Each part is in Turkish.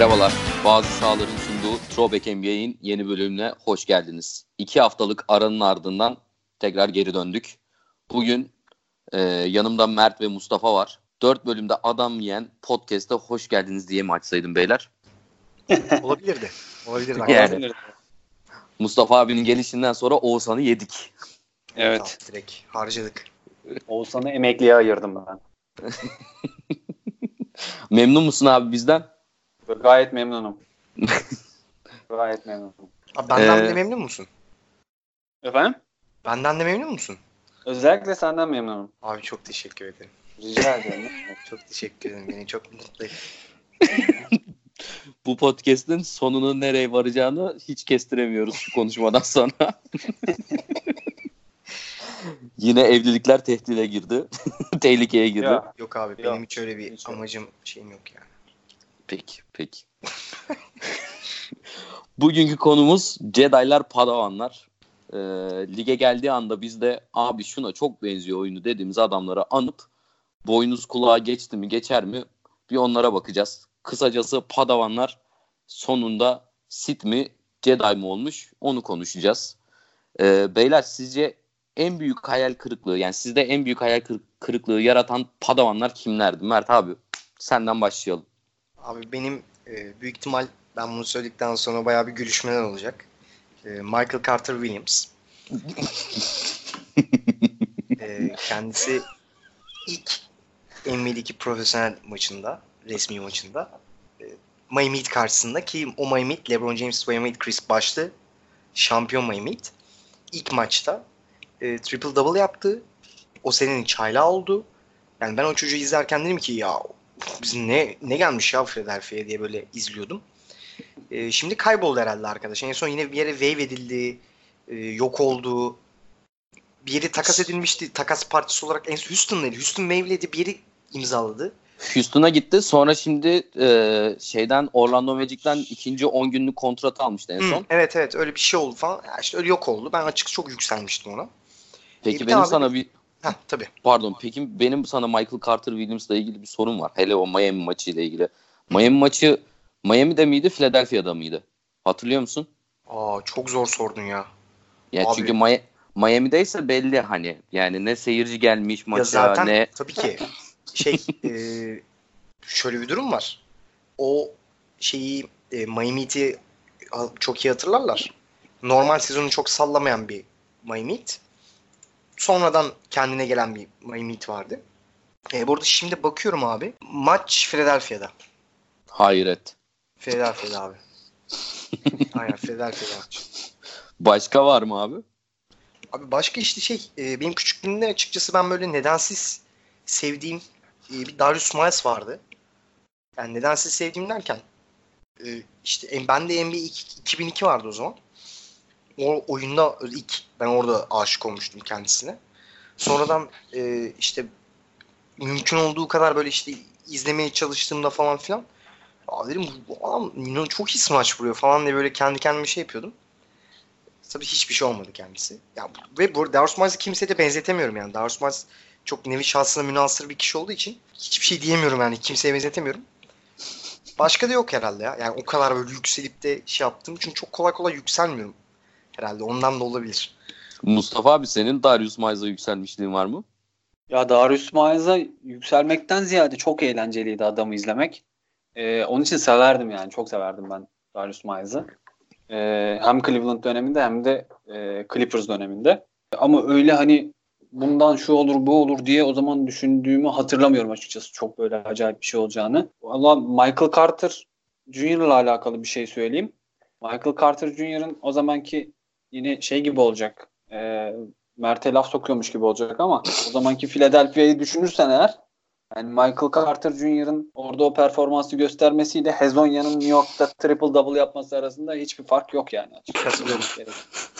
Merhabalar. Bazı sahaların sunduğu Throwback NBA'in yeni bölümüne hoş geldiniz. İki haftalık aranın ardından tekrar geri döndük. Bugün e, yanımda Mert ve Mustafa var. Dört bölümde adam yiyen podcast'a hoş geldiniz diye mi açsaydım beyler? Olabilirdi. Olabilirdi. Yani. Mustafa abinin gelişinden sonra Oğuzhan'ı yedik. Evet. Direkt harcadık. Oğuzhan'ı emekliye ayırdım ben. Memnun musun abi bizden? Gayet memnunum. Gayet memnunum. Abi benden Ee, de memnun musun? Efendim? Benden de memnun musun? Özellikle senden memnunum. Abi çok teşekkür ederim. Rica ederim. Çok teşekkür ederim. Beni çok mutlu. Bu podcast'in sonunu nereye varacağını hiç kestiremiyoruz şu konuşmadan sonra. Yine evlilikler tehdide girdi. Tehlikeye girdi. Ya, Yok abi Yok, benim hiç öyle bir hiç yok. amacım şeyim yok yani. Peki, peki. Bugünkü konumuz Jedi'lar Padawanlar. Ee, lige geldiği anda biz de abi şuna çok benziyor oyunu dediğimiz adamları anıp boynuz kulağa geçti mi geçer mi bir onlara bakacağız. Kısacası Padawanlar sonunda Sith mi Jedi mi olmuş onu konuşacağız. Ee, beyler sizce en büyük hayal kırıklığı yani sizde en büyük hayal kır- kırıklığı yaratan Padawanlar kimlerdi? Mert abi senden başlayalım. Abi benim e, büyük ihtimal ben bunu söyledikten sonra bayağı bir gülüşmeler olacak. E, Michael Carter Williams. E, kendisi ilk NBA'deki profesyonel maçında, resmi maçında e, Miami Heat karşısında ki o Miami Heat, LeBron James, Miami Heat, Chris başlı şampiyon Miami Heat. İlk maçta e, triple double yaptı. O senenin çaylağı oldu. Yani ben o çocuğu izlerken dedim ki ya biz ne ne gelmiş ya Philadelphia'ya diye böyle izliyordum. E, şimdi kayboldu herhalde arkadaş. En son yine bir yere wave edildi. e, yok oldu. Bir yeri takas edilmişti. Takas partisi olarak en son Houston'daydı. Houston wave'ledi bir yeri imzaladı. Houston'a gitti. Sonra şimdi e, şeyden Orlando Magic'ten ikinci 10 günlük kontrat almıştı en Hı, son. evet evet öyle bir şey oldu falan. Ya işte öyle yok oldu. Ben açık çok yükselmiştim ona. Peki bir benim daha sana bir Heh tabii. pardon peki benim sana Michael Carter Williams'la ilgili bir sorun var. Hele o Miami maçı ile ilgili. Miami maçı Miami'de miydi, Philadelphia'da mıydı? Hatırlıyor musun? Aa çok zor sordun ya. Ya Abi- çünkü Mi- Miami'deyse belli hani. Yani ne seyirci gelmiş maça ya zaten ne tabii ki şey e, şöyle bir durum var. O şeyi e, Miami Heat'i çok iyi hatırlarlar. Normal sezonu çok sallamayan bir Miami Heat. Sonradan kendine gelen bir Miami vardı. E, burada şimdi bakıyorum abi. Maç Philadelphia'da. hayret. Philadelphia'da abi. Aynen Philadelphia'da. Başka var mı abi? Abi başka işte şey e, benim küçüklüğümde açıkçası ben böyle nedensiz sevdiğim e, bir Darius Miles vardı. Yani nedensiz sevdiğim derken e, işte en- ben de NBA iki- 2002 vardı o zaman. O oyunda ilk ben orada aşık olmuştum kendisine. Sonradan e, işte mümkün olduğu kadar böyle işte izlemeye çalıştığımda falan filan ya dedim bu adam inan- çok iyi smaç vuruyor falan diye böyle kendi kendime şey yapıyordum. Tabii hiçbir şey olmadı kendisi. Ya, ve bu Darius Miles'ı kimseye de benzetemiyorum yani. Darius Miles çok nevi şahsına münasır bir kişi olduğu için hiçbir şey diyemiyorum yani. Kimseye benzetemiyorum. Başka da yok herhalde ya. Yani o kadar böyle yükselip de şey yaptığım için çok kolay kolay yükselmiyorum. Herhalde ondan da olabilir. Mustafa abi senin Darius Miles'a yükselmişliğin var mı? Ya Darius Miles'a yükselmekten ziyade çok eğlenceliydi adamı izlemek. Ee, onun için severdim yani. Çok severdim ben Darius Miles'ı. Ee, hem Cleveland döneminde hem de e, Clippers döneminde. Ama öyle hani bundan şu olur bu olur diye o zaman düşündüğümü hatırlamıyorum açıkçası. Çok böyle acayip bir şey olacağını. Valla Michael Carter Jr.'la alakalı bir şey söyleyeyim. Michael Carter Jr.'ın o zamanki yine şey gibi olacak. E, Mert'e laf sokuyormuş gibi olacak ama o zamanki Philadelphia'yı düşünürsen eğer yani Michael Carter Jr.'ın orada o performansı göstermesiyle Hezonya'nın New York'ta triple double yapması arasında hiçbir fark yok yani. Katılıyorum.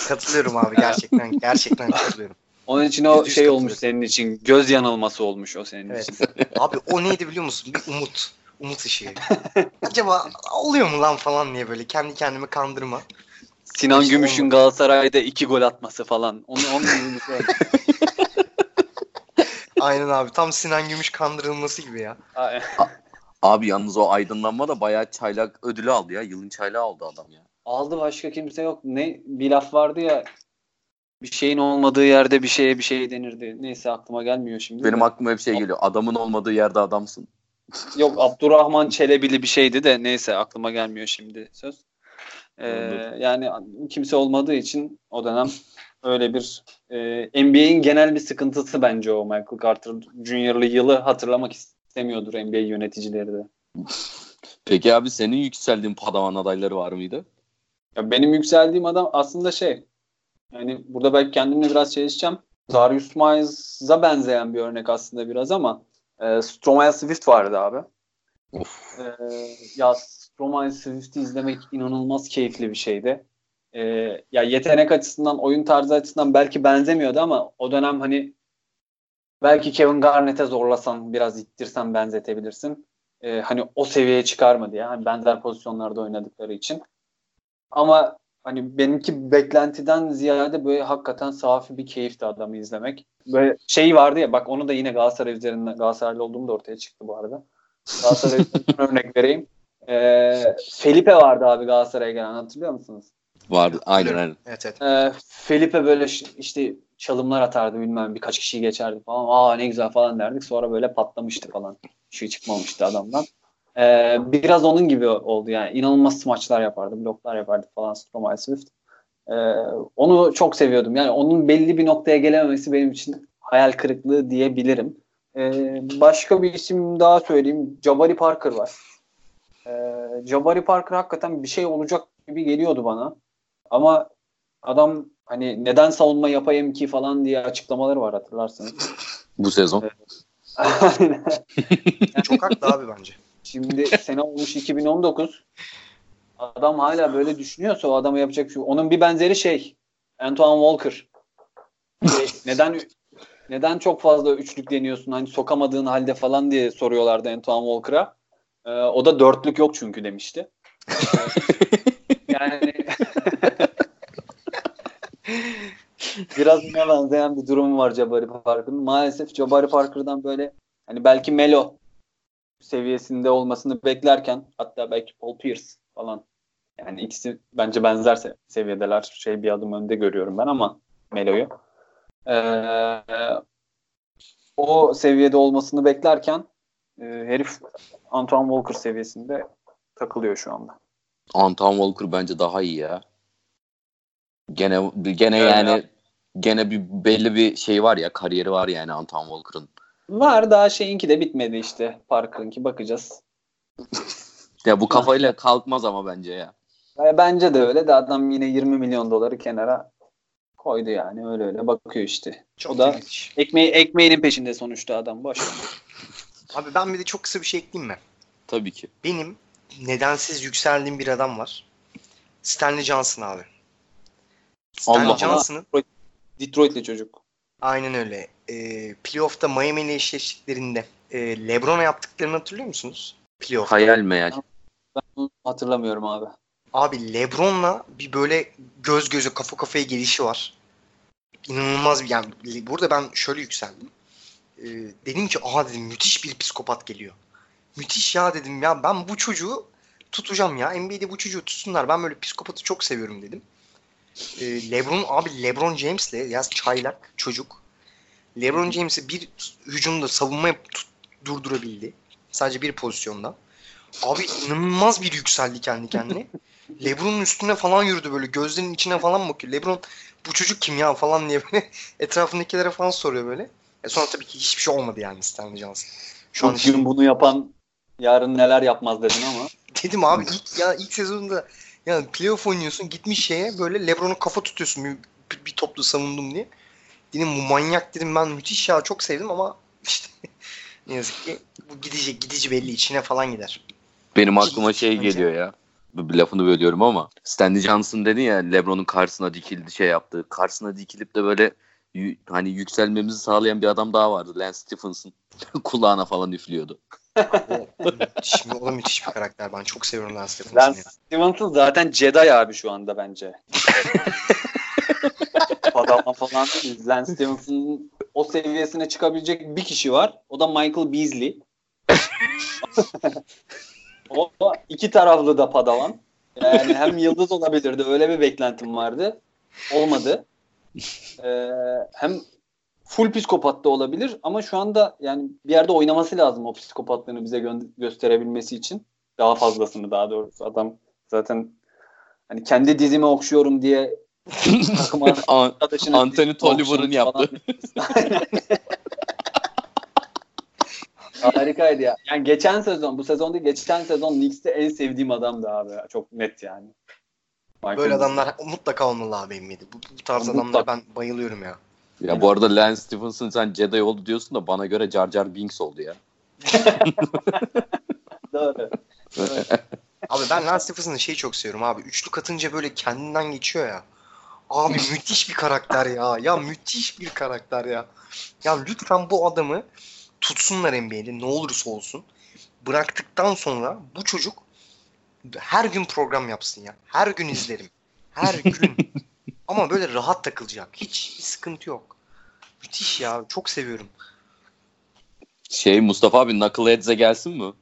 Katılıyorum abi gerçekten. gerçekten katılıyorum. Onun için o şey olmuş senin için. Göz yanılması olmuş o senin Evet. için. Abi o neydi biliyor musun? Bir umut. Umut ışığı. Acaba oluyor mu lan falan diye böyle kendi kendimi kandırma. Sinan Hiç Gümüş'ün olmadı. Galatasaray'da iki gol atması falan. Bir şey. Aynen abi. Tam Sinan Gümüş kandırılması gibi ya. Aynen. Abi yalnız o aydınlanma da bayağı çaylak ödülü aldı ya. Yılın çaylağı aldı adam ya. Aldı başka kimse yok. Ne bir laf vardı ya bir şeyin olmadığı yerde bir şeye bir şey denirdi. Neyse aklıma gelmiyor şimdi. Benim de. aklıma hep şey geliyor. Adamın olmadığı yerde adamsın. Yok Abdurrahman Çelebili bir şeydi de neyse aklıma gelmiyor şimdi söz. Ee, yani kimse olmadığı için o dönem öyle bir e, NBA'in genel bir sıkıntısı bence o Michael Carter Junior'lı yılı hatırlamak istemiyordur NBA yöneticileri de. Peki abi senin yükseldiğin padawan adayları var mıydı? Ya benim yükseldiğim adam aslında şey yani burada belki kendimle biraz çelişeceğim. Darius Miles'a benzeyen bir örnek aslında biraz ama e, Stromae Swift vardı abi. Of. E, ya Stromae Swift'i izlemek inanılmaz keyifli bir şeydi. E, ya yetenek açısından, oyun tarzı açısından belki benzemiyordu ama o dönem hani belki Kevin Garnett'e zorlasan, biraz ittirsen benzetebilirsin. E, hani o seviyeye çıkarmadı ya. Hani benzer pozisyonlarda oynadıkları için. Ama hani benimki beklentiden ziyade böyle hakikaten safi bir keyifti adamı izlemek. Böyle şey vardı ya bak onu da yine Galatasaray üzerinden Galatasaraylı olduğum da ortaya çıktı bu arada. Galatasaray örnek vereyim. Ee, Felipe vardı abi Galatasaray'a gelen hatırlıyor musunuz? Vardı. Aynen aynen. Evet evet. Ee, Felipe böyle işte çalımlar atardı bilmem birkaç kişiyi geçerdi falan. Aa ne güzel falan derdik. Sonra böyle patlamıştı falan. Bir şey çıkmamıştı adamdan. Ee, biraz onun gibi oldu yani. İnanılmaz smaçlar yapardı, bloklar yapardı falan Stromae Swift. Ee, onu çok seviyordum. Yani onun belli bir noktaya gelememesi benim için hayal kırıklığı diyebilirim. Ee, başka bir isim daha söyleyeyim. Jabari Parker var. Ee, Jabari Parker hakikaten bir şey olacak gibi geliyordu bana. Ama adam hani neden savunma yapayım ki falan diye açıklamaları var hatırlarsınız. Bu sezon. Çok haklı abi bence. Şimdi sene olmuş 2019. Adam hala böyle düşünüyorsa o adama yapacak bir şey. Onun bir benzeri şey. Antoine Walker. Şey, neden neden çok fazla üçlük deniyorsun hani sokamadığın halde falan diye soruyorlardı Antoine Walker'a. Ee, o da dörtlük yok çünkü demişti. yani biraz yine benzeyen bir durum var Jabari Parker'ın. Maalesef Jabari Parker'dan böyle hani belki Melo seviyesinde olmasını beklerken hatta belki Paul Pierce falan yani ikisi bence benzer se- seviyedeler. Şey bir adım önde görüyorum ben ama Melo'yu. Ee, o seviyede olmasını beklerken e, herif Antoine Walker seviyesinde takılıyor şu anda. Antoine Walker bence daha iyi ya. Gene gene Evet yani ya. gene bir belli bir şey var ya kariyeri var yani Antoine Walker'ın. Var daha şeyinki de bitmedi işte Parker'ınki bakacağız. Ya bu kafayla kalkmaz ama bence ya. E, bence de öyle de adam yine 20 milyon doları kenara koydu yani öyle öyle bakıyor işte. Çok o da ilginç. ekmeği ekmeğinin peşinde sonuçta adam boş. Abi ben bir de çok kısa bir şey ekleyeyim mi? Tabii ki. Benim nedensiz yükseldiğim bir adam var. Stanley Johnson abi. Stanley Allah. Johnson'ın Detroit'li çocuk. aynen öyle. E, playoff'ta Miami ile eşleştiklerinde e, LeBron'a yaptıklarını hatırlıyor musunuz? Playoff'ta. Hayal meyal. Ben bunu hatırlamıyorum abi. Abi LeBron'la bir böyle göz göze kafa kafaya gelişi var. İnanılmaz bir yani burada ben şöyle yükseldim. Ee, dedim ki aha dedim müthiş bir psikopat geliyor. Müthiş ya dedim ya ben bu çocuğu tutacağım ya. NBA'de bu çocuğu tutsunlar. Ben böyle psikopatı çok seviyorum dedim. Ee, LeBron abi LeBron James'le ya çaylak çocuk. LeBron James'i bir hücumda savunma tut- durdurabildi. Sadece bir pozisyonda. Abi inanılmaz bir yükseldi kendi kendine. Lebron'un üstüne falan yürüdü böyle gözlerinin içine falan bakıyor. Lebron bu çocuk kim ya falan diye böyle etrafındakilere falan soruyor böyle. E sonra tabii ki hiçbir şey olmadı yani Stanley Johnson. Şu an Bugün bunu yapan yarın neler yapmaz dedin ama. dedim abi ilk ya ilk sezonda yani playoff oynuyorsun gitmiş şeye böyle Lebron'u kafa tutuyorsun bir, bir, bir toplu savundum diye. Dedim bu manyak dedim ben müthiş ya çok sevdim ama işte ne yazık ki bu gidecek gidici belli içine falan gider. Benim aklıma şey geliyor ya. Lafını bölüyorum ama Stanley Johnson dedi ya LeBron'un karşısına dikildi şey yaptı. Karşısına dikilip de böyle hani yükselmemizi sağlayan bir adam daha vardı. Lance Stephenson. Kulağına falan üflüyordu. Müthiş, o da müthiş bir karakter. Ben çok seviyorum Lance Stephenson'ı. Lance Stevenson zaten Jedi abi şu anda bence. Padawan falan değil. Lance Stevenson'ın o seviyesine çıkabilecek bir kişi var. O da Michael Beasley. o iki taraflı da padavan. Yani hem yıldız olabilirdi. Öyle bir beklentim vardı. Olmadı. Ee, hem full psikopat da olabilir ama şu anda yani bir yerde oynaması lazım o psikopatlığını bize gö- gösterebilmesi için. Daha fazlasını daha doğrusu. Adam zaten hani kendi dizime okşuyorum diye takıma arkadaşını Anthony Tolliver'ın yaptı. Harikaydı ya. Yani geçen sezon, bu sezon değil, geçen sezon Knicks'te en sevdiğim adamdı abi. Çok net yani. Michael Böyle adamlar mutlaka olmalı abi NBA'de. Bu, bu tarz mutlaka. adamlara ben bayılıyorum ya. Ya bu arada Lance Stephenson sen Jedi oldu diyorsun da bana göre Jar Jar Binks oldu ya. Doğru. abi ben Lance Stephenson'ı şeyi çok seviyorum abi. Üçlük atınca böyle kendinden geçiyor ya. Abi müthiş bir karakter ya. Ya müthiş bir karakter ya. Ya lütfen bu adamı tutsunlar NBA'de ne olursa olsun. Bıraktıktan sonra bu çocuk her gün program yapsın ya. Her gün izlerim. Her gün. Ama böyle rahat takılacak. Hiç sıkıntı yok. Müthiş ya. Çok seviyorum. Şey Mustafa abi Knuckleheads'e gelsin mi?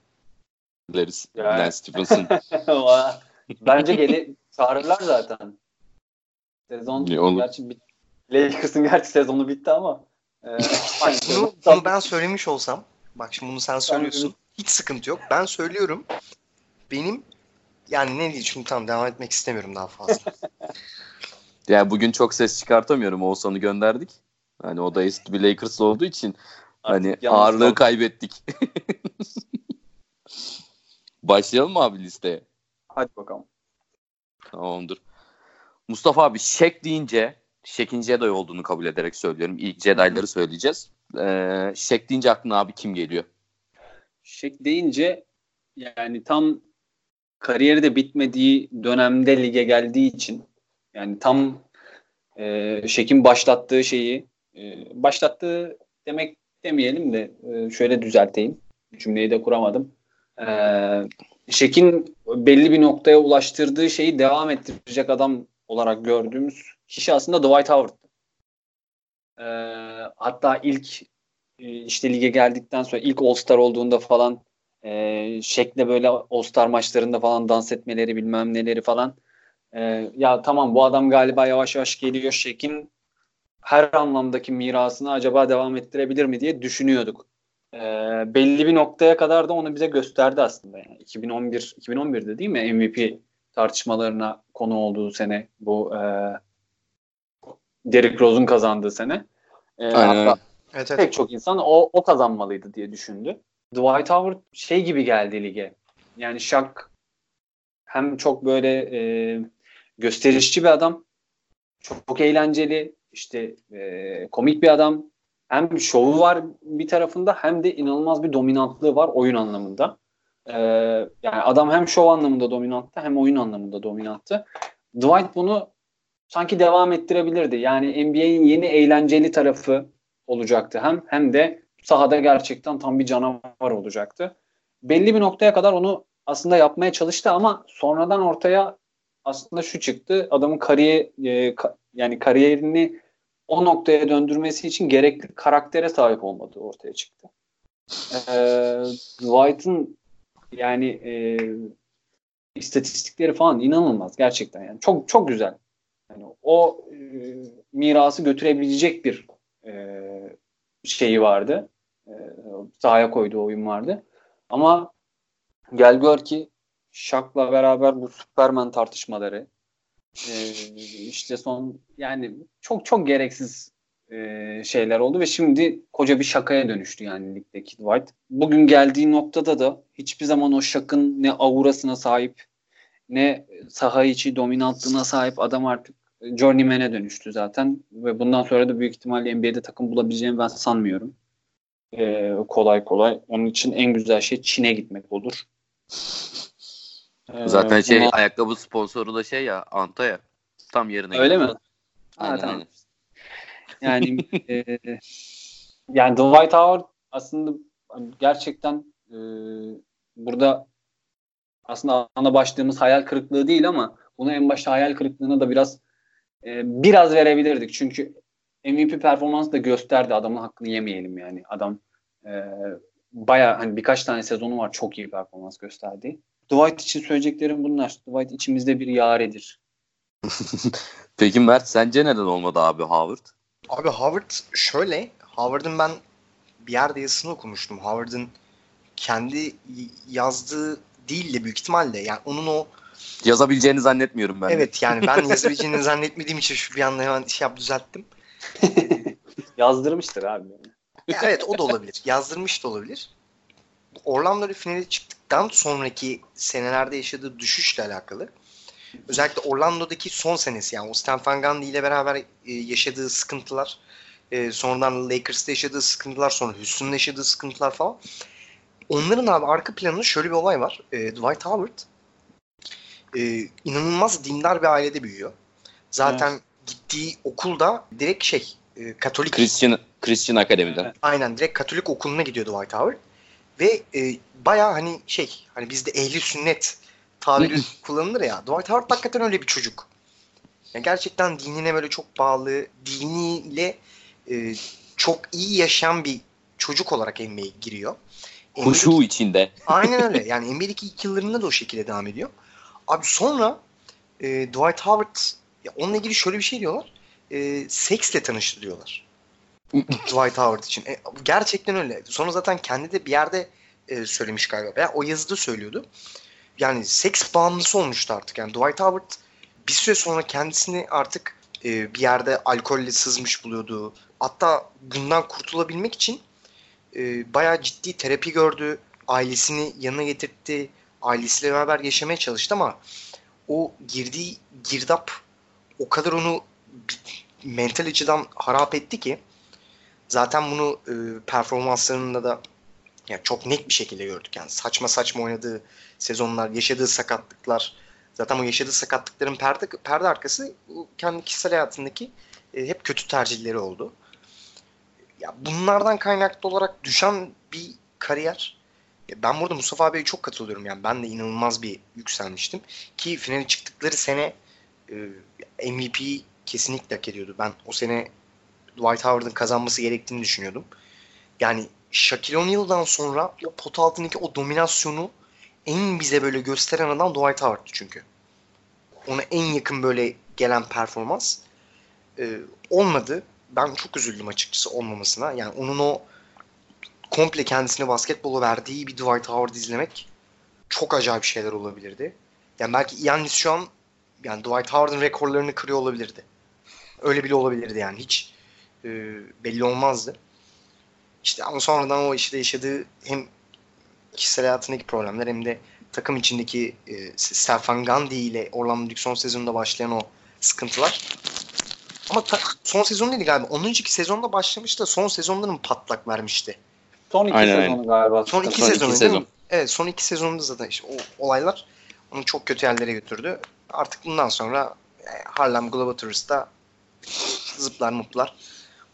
Deriz. Yani. Lance Stephenson. Bence geli çağırırlar zaten. Sezon gerçi bit Lakers'ın gerçi sezonu bitti ama e, bak bunu, bunu ben söylemiş olsam bak şimdi bunu sen söylüyorsun. Hiç sıkıntı yok. Ben söylüyorum. Benim yani ne diyeyim şimdi tamam devam etmek istemiyorum daha fazla. yani bugün çok ses çıkartamıyorum. Oğuzhan'ı gönderdik. Hani o da eski bir Lakers'lı olduğu için hani ağırlığı kaldı. kaybettik. Başlayalım mı abi listeye? Hadi bakalım. Tamamdır. Mustafa abi Şek deyince Şek'in Jedi olduğunu kabul ederek söylüyorum. İlk Jedi'ları söyleyeceğiz. Ee, Şek deyince aklına abi kim geliyor? Şek deyince yani tam kariyeri de bitmediği dönemde lige geldiği için yani tam e, Şek'in başlattığı şeyi e, başlattığı demek demeyelim de e, şöyle düzelteyim. Cümleyi de kuramadım. E, Şek'in belli bir noktaya ulaştırdığı şeyi devam ettirecek adam olarak gördüğümüz kişi aslında Dwight Howard'tı. E, hatta ilk e, işte lige geldikten sonra ilk All-Star olduğunda falan e, şekle böyle All-Star maçlarında falan dans etmeleri bilmem neleri falan. E, ya tamam bu adam galiba yavaş yavaş geliyor. Şekin her anlamdaki mirasını acaba devam ettirebilir mi diye düşünüyorduk. E, belli bir noktaya kadar da onu bize gösterdi aslında. Yani 2011 2011'de değil mi MVP tartışmalarına konu olduğu sene bu e, Derrick Rose'un kazandığı sene. E, hatta evet, evet. pek çok insan o, o kazanmalıydı diye düşündü. Dwight Howard şey gibi geldi lige. Yani Shaq hem çok böyle e, gösterişçi bir adam, çok, çok eğlenceli, işte e, komik bir adam. Hem şovu var bir tarafında hem de inanılmaz bir dominantlığı var oyun anlamında. E, yani adam hem şov anlamında dominanttı hem oyun anlamında dominanttı. Dwight bunu sanki devam ettirebilirdi. Yani NBA'in yeni eğlenceli tarafı olacaktı hem hem de sahada gerçekten tam bir canavar olacaktı. Belli bir noktaya kadar onu aslında yapmaya çalıştı ama sonradan ortaya aslında şu çıktı. Adamın kariyer e, ka, yani kariyerini o noktaya döndürmesi için gerekli karaktere sahip olmadığı ortaya çıktı. Ee, White'ın yani e, istatistikleri falan inanılmaz gerçekten yani çok çok güzel. Yani o e, mirası götürebilecek bir e, şeyi vardı. E, sahaya koyduğu oyun vardı. Ama gel gör ki Şak'la beraber bu Superman tartışmaları e, işte son yani çok çok gereksiz e, şeyler oldu ve şimdi koca bir şakaya dönüştü yani ligdeki Dwight. Bugün geldiği noktada da hiçbir zaman o şakın ne aurasına sahip ne saha içi dominantlığına sahip adam artık journeyman'e dönüştü zaten ve bundan sonra da büyük ihtimalle NBA'de takım bulabileceğini ben sanmıyorum. Ee, kolay kolay. Onun için en güzel şey Çin'e gitmek olur. Ee, zaten şey buna... ayakkabı sponsoru da şey ya Anta ya. Tam yerine. Öyle gidiyor. mi? Aynen, ha, tamam. Yani e, yani Dwight Howard aslında gerçekten e, burada aslında ana başlığımız hayal kırıklığı değil ama bunu en başta hayal kırıklığına da biraz e, biraz verebilirdik. Çünkü MVP performansı da gösterdi. Adamın hakkını yemeyelim yani. Adam e, baya hani birkaç tane sezonu var çok iyi performans gösterdiği. Dwight için söyleyeceklerim bunlar. Dwight içimizde bir yaredir. Peki Mert sence neden olmadı abi Howard? Abi Howard şöyle. Howard'ın ben bir yerde yazısını okumuştum. Howard'ın kendi yazdığı değil de büyük ihtimalle yani onun o Yazabileceğini zannetmiyorum ben. Evet yani ben yazabileceğini zannetmediğim için şu bir anda hemen şey yap düzelttim. Yazdırmıştır abi. Ya evet o da olabilir. Yazdırmış da olabilir. Orlando'da finale çıktıktan sonraki senelerde yaşadığı düşüşle alakalı. Özellikle Orlando'daki son senesi yani o Stan Van Gundy ile beraber e, yaşadığı sıkıntılar, e, sonradan Lakers'ta yaşadığı sıkıntılar, sonra Houston'da yaşadığı sıkıntılar falan. Onların abi arka planında şöyle bir olay var. E, Dwight Howard e, inanılmaz dindar bir ailede büyüyor. Zaten evet. gittiği okulda direkt şey e, Katolik. Christian, Christian Akademi'den. Aynen direkt Katolik okuluna gidiyordu Dwight Howard. Ve e, baya hani şey hani bizde ehli sünnet tabiri kullanılır ya. Dwight Howard hakikaten öyle bir çocuk. Yani gerçekten dinine böyle çok bağlı, diniyle e, çok iyi yaşayan bir çocuk olarak NBA'ye giriyor. Huşu içinde. Aynen öyle. Yani NBA'deki ilk yıllarında da o şekilde devam ediyor. Abi sonra e, Dwight Howard ya onunla ilgili şöyle bir şey diyorlar. E, seksle tanıştı diyorlar. Dwight Howard için. E, gerçekten öyle. Sonra zaten kendi de bir yerde e, söylemiş galiba. Veya o yazıda söylüyordu. Yani seks bağımlısı olmuştu artık. Yani Dwight Howard bir süre sonra kendisini artık e, bir yerde alkolle sızmış buluyordu. Hatta bundan kurtulabilmek için e, bayağı ciddi terapi gördü. Ailesini yanına getirtti ailesiyle beraber yaşamaya çalıştı ama o girdiği girdap o kadar onu mental açıdan harap etti ki zaten bunu e, performanslarında da yani çok net bir şekilde gördük. Yani saçma saçma oynadığı sezonlar, yaşadığı sakatlıklar zaten o yaşadığı sakatlıkların perde, perde arkası kendi kişisel hayatındaki e, hep kötü tercihleri oldu. Ya bunlardan kaynaklı olarak düşen bir kariyer ben burada Mustafa abiye çok katılıyorum. Yani ben de inanılmaz bir yükselmiştim. Ki finale çıktıkları sene e, MVP kesinlikle hak ediyordu. Ben o sene Dwight Howard'ın kazanması gerektiğini düşünüyordum. Yani Shaquille O'Neal'dan sonra o pot altındaki o dominasyonu en bize böyle gösteren adam Dwight Howard'tı çünkü. Ona en yakın böyle gelen performans e, olmadı. Ben çok üzüldüm açıkçası olmamasına. Yani onun o komple kendisine basketbolu verdiği bir Dwight Howard izlemek çok acayip şeyler olabilirdi. Yani belki Yannis şu an yani Dwight Howard'ın rekorlarını kırıyor olabilirdi. Öyle bile olabilirdi yani hiç e, belli olmazdı. İşte ama sonradan o işte yaşadığı hem kişisel hayatındaki problemler hem de takım içindeki e, Stefan Gandhi ile Orlando son sezonunda başlayan o sıkıntılar. Ama ta, son sezon değil galiba. Onun önceki sezonda başlamıştı. Son sezonların patlak vermişti. Son iki aynen, sezonu galiba. Son iki son sezonu iki sezon. Evet son iki sezonunda zaten işte o olaylar onu çok kötü yerlere götürdü. Artık bundan sonra e, Harlem Globetrotters'ta zıplar mutlar.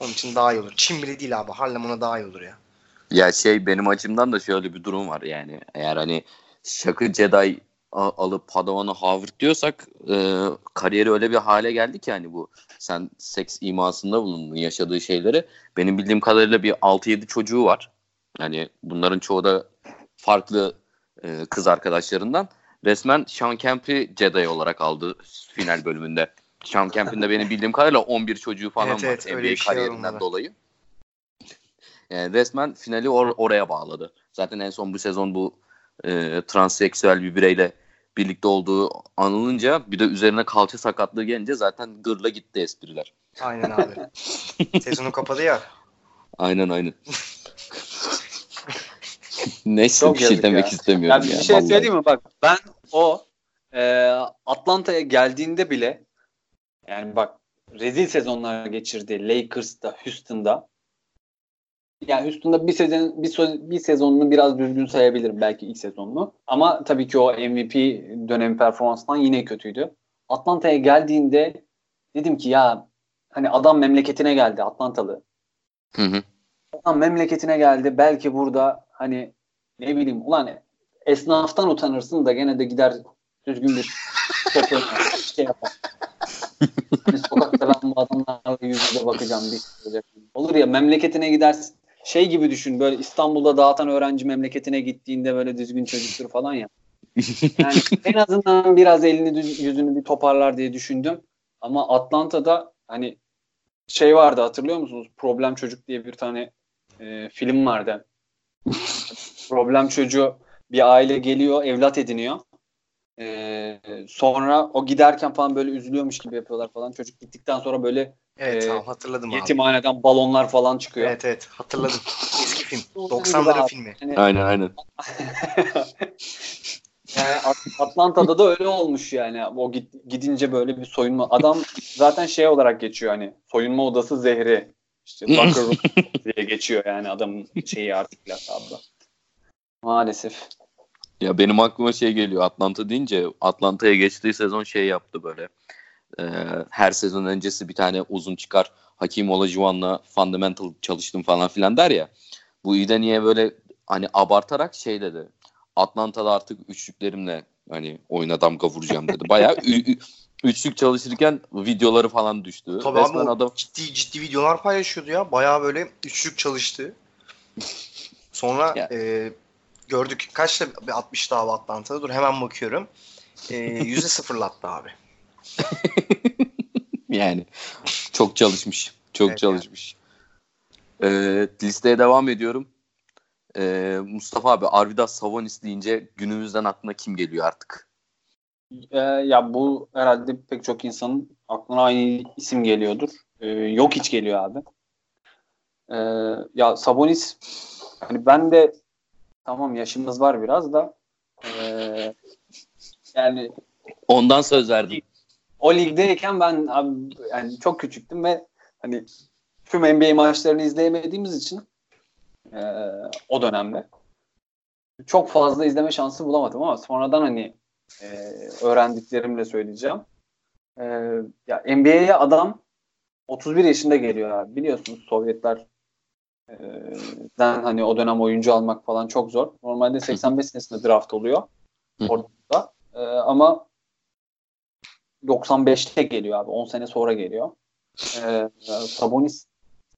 Onun için daha iyi olur. Çin bile değil abi. Harlem ona daha iyi olur ya. Ya şey benim açımdan da şöyle bir durum var yani. Eğer hani Şakı Jedi alıp Padawan'ı Howard diyorsak e, kariyeri öyle bir hale geldi ki hani bu sen seks imasında bulundun yaşadığı şeyleri. Benim bildiğim kadarıyla bir 6-7 çocuğu var. Hani bunların çoğu da farklı e, kız arkadaşlarından. Resmen Sean Kemp'i Jedi olarak aldı final bölümünde. Sean Kemp'in de benim bildiğim kadarıyla 11 çocuğu falan evet, var evet, NBA şey kariyerinden dolayı. Yani resmen finali or- oraya bağladı. Zaten en son bu sezon bu e, transseksüel bir bireyle birlikte olduğu anılınca bir de üzerine kalça sakatlığı gelince zaten gırla gitti espriler. Aynen abi. Sezonu kapadı ya. Aynen aynen. Neyse Çok bir şey demek ya. istemiyorum yani ya. Bir şey vallahi. söyleyeyim mi? Bak ben o e, Atlanta'ya geldiğinde bile yani bak rezil sezonlar geçirdi Lakers'ta, Houston'da. Yani Houston'da bir sezon bir, bir sezonunu biraz düzgün sayabilirim belki ilk sezonunu. Ama tabii ki o MVP dönemi performansından yine kötüydü. Atlanta'ya geldiğinde dedim ki ya hani adam memleketine geldi Atlantalı. Hı hı. Adam memleketine geldi. Belki burada hani ne bileyim ulan esnaftan utanırsın da gene de gider düzgün bir top şey yapar. hani sokakta ben bu adamlarla yüz yüze bakacağım bir şey Olur ya memleketine gidersin. şey gibi düşün böyle İstanbul'da dağıtan öğrenci memleketine gittiğinde böyle düzgün çocuktur falan ya. Yani en azından biraz elini düz, yüzünü bir toparlar diye düşündüm. Ama Atlanta'da hani şey vardı hatırlıyor musunuz? Problem Çocuk diye bir tane e, film vardı. Problem çocuğu bir aile geliyor, evlat ediniyor. Ee, sonra o giderken falan böyle üzülüyormuş gibi yapıyorlar falan. Çocuk gittikten sonra böyle Evet e, tamam hatırladım abi. yetimhaneden balonlar falan çıkıyor. Evet evet hatırladım. Eski film. Doğru 90'ların abi. filmi. Yani, aynen aynen. yani At- Atlanta'da da öyle olmuş yani. O git- gidince böyle bir soyunma. Adam zaten şey olarak geçiyor hani soyunma odası zehri. İşte locker room diye geçiyor yani adamın şeyi artık lakabı. Maalesef. Ya benim aklıma şey geliyor Atlanta deyince Atlanta'ya geçtiği sezon şey yaptı böyle. Ee, her sezon öncesi bir tane uzun çıkar Hakim Olajuwon'la fundamental çalıştım falan filan der ya. Bu ide niye böyle hani abartarak şey dedi. Atlanta'da artık üçlüklerimle hani oyuna damga vuracağım dedi. Bayağı ü- ü- üçlük çalışırken videoları falan düştü. Tabii abi Resmen o adam ciddi ciddi videolar paylaşıyordu ya. Bayağı böyle üçlük çalıştı. Sonra Ya. e, gördük kaçta bir 60 abi Atlanta'da. Dur hemen bakıyorum. E, yüzde sıfırlattı abi. yani çok çalışmış. Çok Evet, çalışmış. Ee, listeye devam ediyorum. Ee, Mustafa abi Arvidas Savonis deyince günümüzden aklına kim geliyor artık? Ee, ya bu herhalde pek çok insanın aklına aynı isim geliyordur. Ee, yok hiç geliyor abi. Ee, ya Sabonis hani ben de tamam yaşımız var biraz da ee, yani Ondan söz verdim. o ligdeyken ben abi, yani çok küçüktüm ve hani tüm NBA maçlarını izleyemediğimiz için ee, o dönemde çok fazla izleme şansı bulamadım ama sonradan hani e, öğrendiklerimle söyleyeceğim. E, ya NBA'ye adam 31 yaşında geliyor abi. Biliyorsunuz Sovyetler e, den hani o dönem oyuncu almak falan çok zor. Normalde 85 senesinde draft oluyor orada. E, ama 95'te geliyor abi. 10 sene sonra geliyor. E, Sabonis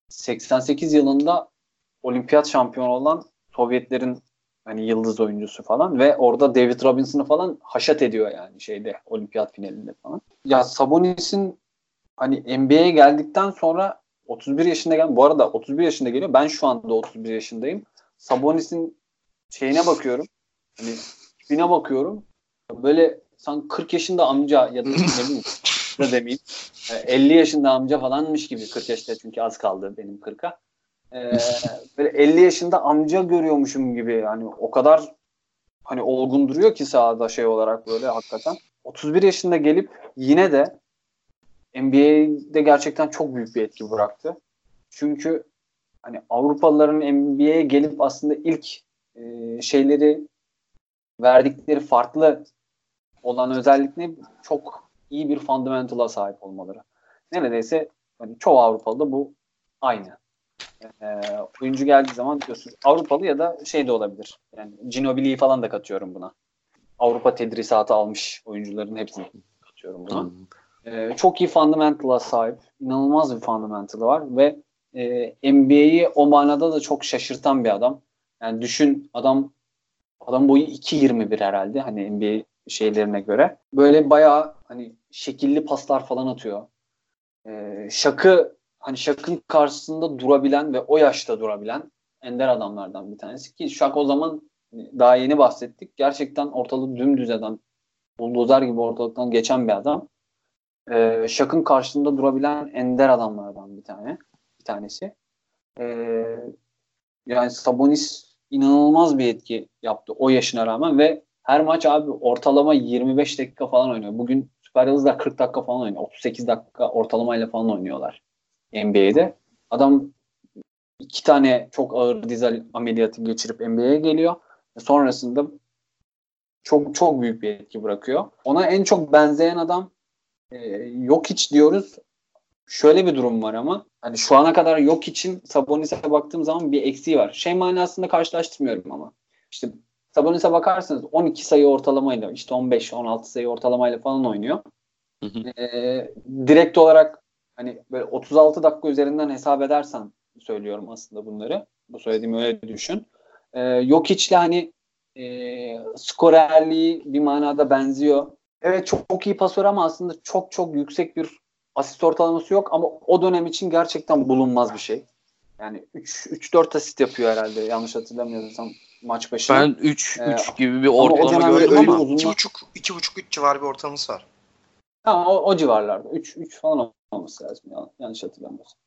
88 yılında olimpiyat şampiyonu olan Sovyetlerin hani yıldız oyuncusu falan ve orada David Robinson'ı falan haşat ediyor yani şeyde olimpiyat finalinde falan. Ya Sabonis'in hani NBA'ye geldikten sonra 31 yaşında gel bu arada 31 yaşında geliyor. Ben şu anda 31 yaşındayım. Sabonis'in şeyine bakıyorum. Hani tipine bakıyorum. Böyle sanki 40 yaşında amca ya da ne bileyim da demeyeyim. e, 50 yaşında amca falanmış gibi 40 yaşta çünkü az kaldı benim 40'a. Ee, böyle 50 yaşında amca görüyormuşum gibi yani o kadar hani olgun duruyor ki sahada şey olarak böyle hakikaten. 31 yaşında gelip yine de NBA'de gerçekten çok büyük bir etki bıraktı. Çünkü hani Avrupalıların NBA'ye gelip aslında ilk e, şeyleri verdikleri farklı olan özellik ne? Çok iyi bir fundamental'a sahip olmaları. Neredeyse hani çoğu Avrupalıda bu aynı. Ee, oyuncu geldiği zaman diyorsun Avrupalı ya da şey de olabilir. Yani Ginobili'yi falan da katıyorum buna. Avrupa tedrisatı almış oyuncuların hepsini katıyorum buna. Ee, çok iyi fundamental'a sahip. inanılmaz bir fundamental'ı var ve e, NBA'yi o manada da çok şaşırtan bir adam. Yani düşün adam adam boyu 2.21 herhalde hani NBA şeylerine göre. Böyle bayağı hani şekilli paslar falan atıyor. Ee, şakı hani Şak'ın karşısında durabilen ve o yaşta durabilen ender adamlardan bir tanesi ki Şak o zaman daha yeni bahsettik. Gerçekten ortalığı dümdüz eden buldozer gibi ortalıktan geçen bir adam. Ee, Şak'ın karşısında durabilen ender adamlardan bir tane bir tanesi. Ee, yani Sabonis inanılmaz bir etki yaptı o yaşına rağmen ve her maç abi ortalama 25 dakika falan oynuyor. Bugün Süper Yıldızlar 40 dakika falan oynuyor. 38 dakika ortalamayla falan oynuyorlar NBA'de. Adam iki tane çok ağır dizel ameliyatı geçirip NBA'ye geliyor. Sonrasında çok çok büyük bir etki bırakıyor. Ona en çok benzeyen adam e, yok hiç diyoruz. Şöyle bir durum var ama hani şu ana kadar yok için Sabonis'e baktığım zaman bir eksiği var. Şey manasında karşılaştırmıyorum ama. İşte Sabonis'e bakarsanız 12 sayı ortalamayla işte 15-16 sayı ortalamayla falan oynuyor. Hı hı. E, direkt olarak hani böyle 36 dakika üzerinden hesap edersen söylüyorum aslında bunları. Bu söylediğimi öyle düşün. Ee, yok içle hani e, skorerliği bir manada benziyor. Evet çok, çok iyi pasör ama aslında çok çok yüksek bir asist ortalaması yok ama o dönem için gerçekten bulunmaz bir şey. Yani 3-4 asist yapıyor herhalde yanlış hatırlamıyorsam maç başına. Ben 3 ee, 3 gibi bir ortalama gördüm ama 2,5 2,5 3 civarı bir ortalaması var. Ha o, o civarlarda. 3 3 falan olması lazım yanlış hatırlamıyorsam.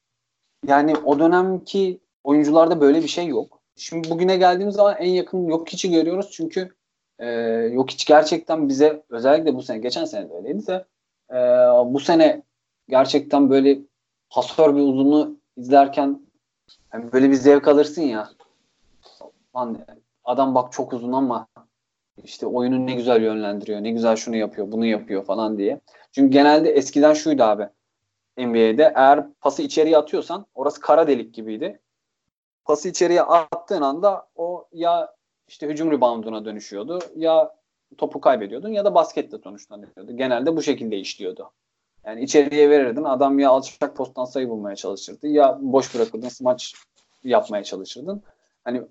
Yani o dönemki oyuncularda böyle bir şey yok. Şimdi bugüne geldiğimiz zaman en yakın yok içi görüyoruz çünkü e, yok hiç gerçekten bize özellikle bu sene geçen sene de öyleydi de e, bu sene gerçekten böyle pasör bir uzunu izlerken yani böyle bir zevk alırsın ya. Lan adam bak çok uzun ama işte oyunu ne güzel yönlendiriyor, ne güzel şunu yapıyor, bunu yapıyor falan diye. Çünkü genelde eskiden şuydu abi. NBA'de eğer pası içeriye atıyorsan orası kara delik gibiydi. Pası içeriye attığın anda o ya işte hücum rebounduna dönüşüyordu ya topu kaybediyordun ya da basketle sonuçlanıyordu. Genelde bu şekilde işliyordu. Yani içeriye verirdin adam ya alçak posttan sayı bulmaya çalışırdı ya boş bırakırdın maç yapmaya çalışırdın. Hani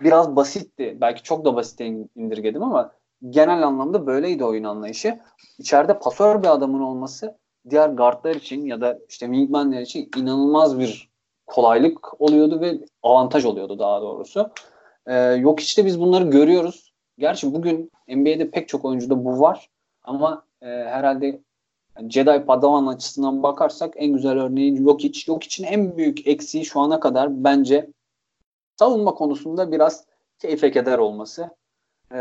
biraz basitti. Belki çok da basit indirgedim ama genel anlamda böyleydi oyun anlayışı. İçeride pasör bir adamın olması diğer guardlar için ya da işte wingmanler için inanılmaz bir kolaylık oluyordu ve avantaj oluyordu daha doğrusu. Ee, yok işte biz bunları görüyoruz. Gerçi bugün NBA'de pek çok oyuncuda bu var ama e, herhalde Jedi Padawan açısından bakarsak en güzel örneği Jokic. Jokic'in en büyük eksiği şu ana kadar bence savunma konusunda biraz keyfe keder olması. Ee,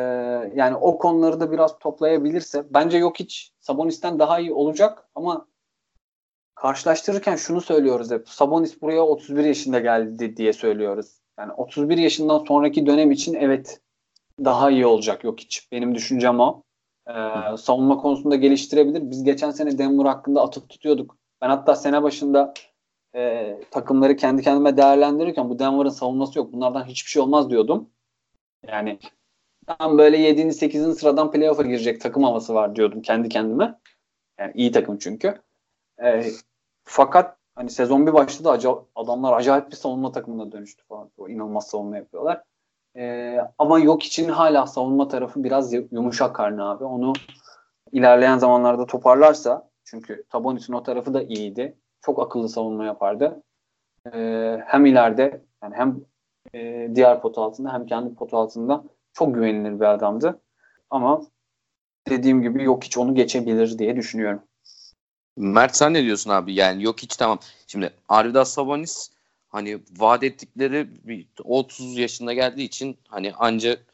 yani o konuları da biraz toplayabilirse bence Jokic Sabonis'ten daha iyi olacak ama karşılaştırırken şunu söylüyoruz hep. Sabonis buraya 31 yaşında geldi diye söylüyoruz. Yani 31 yaşından sonraki dönem için evet daha iyi olacak Jokic. Benim düşüncem o. Ee, savunma konusunda geliştirebilir. Biz geçen sene Denver hakkında atıp tutuyorduk. Ben hatta sene başında e, takımları kendi kendime değerlendirirken bu Denver'ın savunması yok. Bunlardan hiçbir şey olmaz diyordum. Yani tam böyle 7. 8. sıradan playoff'a girecek takım havası var diyordum kendi kendime. Yani iyi takım çünkü. E, fakat hani sezon bir başladı acayip, adamlar acayip bir savunma takımına dönüştü falan. O inanılmaz savunma yapıyorlar. E, ama yok için hala savunma tarafı biraz yumuşak karnı abi. Onu ilerleyen zamanlarda toparlarsa çünkü Tabonis'in o tarafı da iyiydi. Çok akıllı savunma yapardı. E, hem ileride yani hem e, diğer potu altında hem kendi potu altında çok güvenilir bir adamdı. Ama dediğim gibi yok hiç onu geçebilir diye düşünüyorum. Mert sen ne diyorsun abi? Yani yok hiç tamam. Şimdi Arvidas Sabonis hani vaat ettikleri 30 yaşında geldiği için hani ancak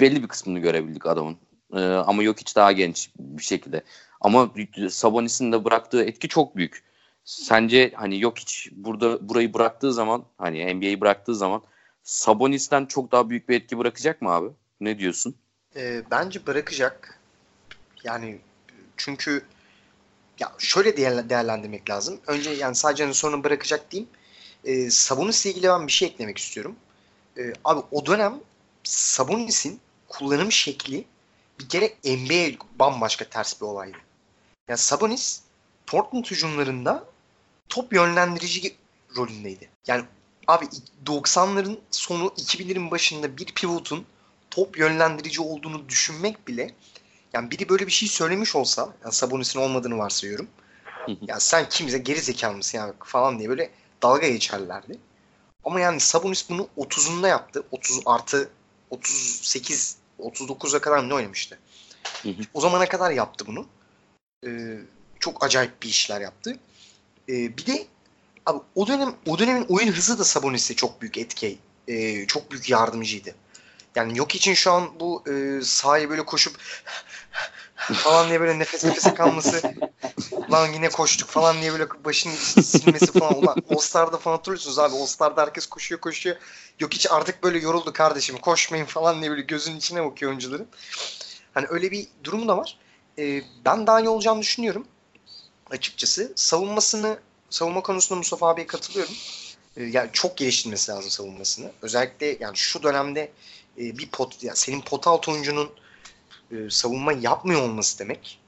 belli bir kısmını görebildik adamın. Ee, ama yok hiç daha genç bir şekilde. Ama Sabonis'in de bıraktığı etki çok büyük. Sence hani yok hiç burada burayı bıraktığı zaman hani NBA'yi bıraktığı zaman Sabonis'ten çok daha büyük bir etki bırakacak mı abi? Ne diyorsun? E, bence bırakacak. Yani çünkü ya şöyle değerlendirmek lazım. Önce yani sadece hani sonra bırakacak diyeyim. E, Sabonis'le ilgili ben bir şey eklemek istiyorum. E, abi o dönem Sabonis'in kullanım şekli bir kere NBA bambaşka ters bir olaydı. Yani Sabonis Portland hücumlarında top yönlendirici rolündeydi. Yani abi 90'ların sonu 2000'lerin başında bir pivotun top yönlendirici olduğunu düşünmek bile yani biri böyle bir şey söylemiş olsa yani Sabonis'in olmadığını varsayıyorum. ya sen kimse geri zekalı mısın ya falan diye böyle dalga geçerlerdi. Ama yani Sabonis bunu 30'unda yaptı. 30 artı 38 39'a kadar ne oynamıştı? o zamana kadar yaptı bunu. Ee, çok acayip bir işler yaptı. Ee, bir de abi o dönem o dönemin oyun hızı da Sabonis'e çok büyük etki, e, çok büyük yardımcıydı. Yani yok için şu an bu e, sahayı böyle koşup falan diye böyle nefes nefese kalması lan yine koştuk falan diye böyle başını silmesi falan ulan All Star'da falan hatırlıyorsunuz abi All Star'da herkes koşuyor koşuyor yok hiç artık böyle yoruldu kardeşim koşmayın falan diye böyle gözünün içine bakıyor oyuncuların. Hani öyle bir durum da var. E, ben daha iyi olacağını düşünüyorum açıkçası. Savunmasını savunma konusunda Mustafa abiye katılıyorum. E, yani çok geliştirmesi lazım savunmasını. Özellikle yani şu dönemde e, bir pot yani senin pot alt oyuncunun e, savunma yapmıyor olması demek.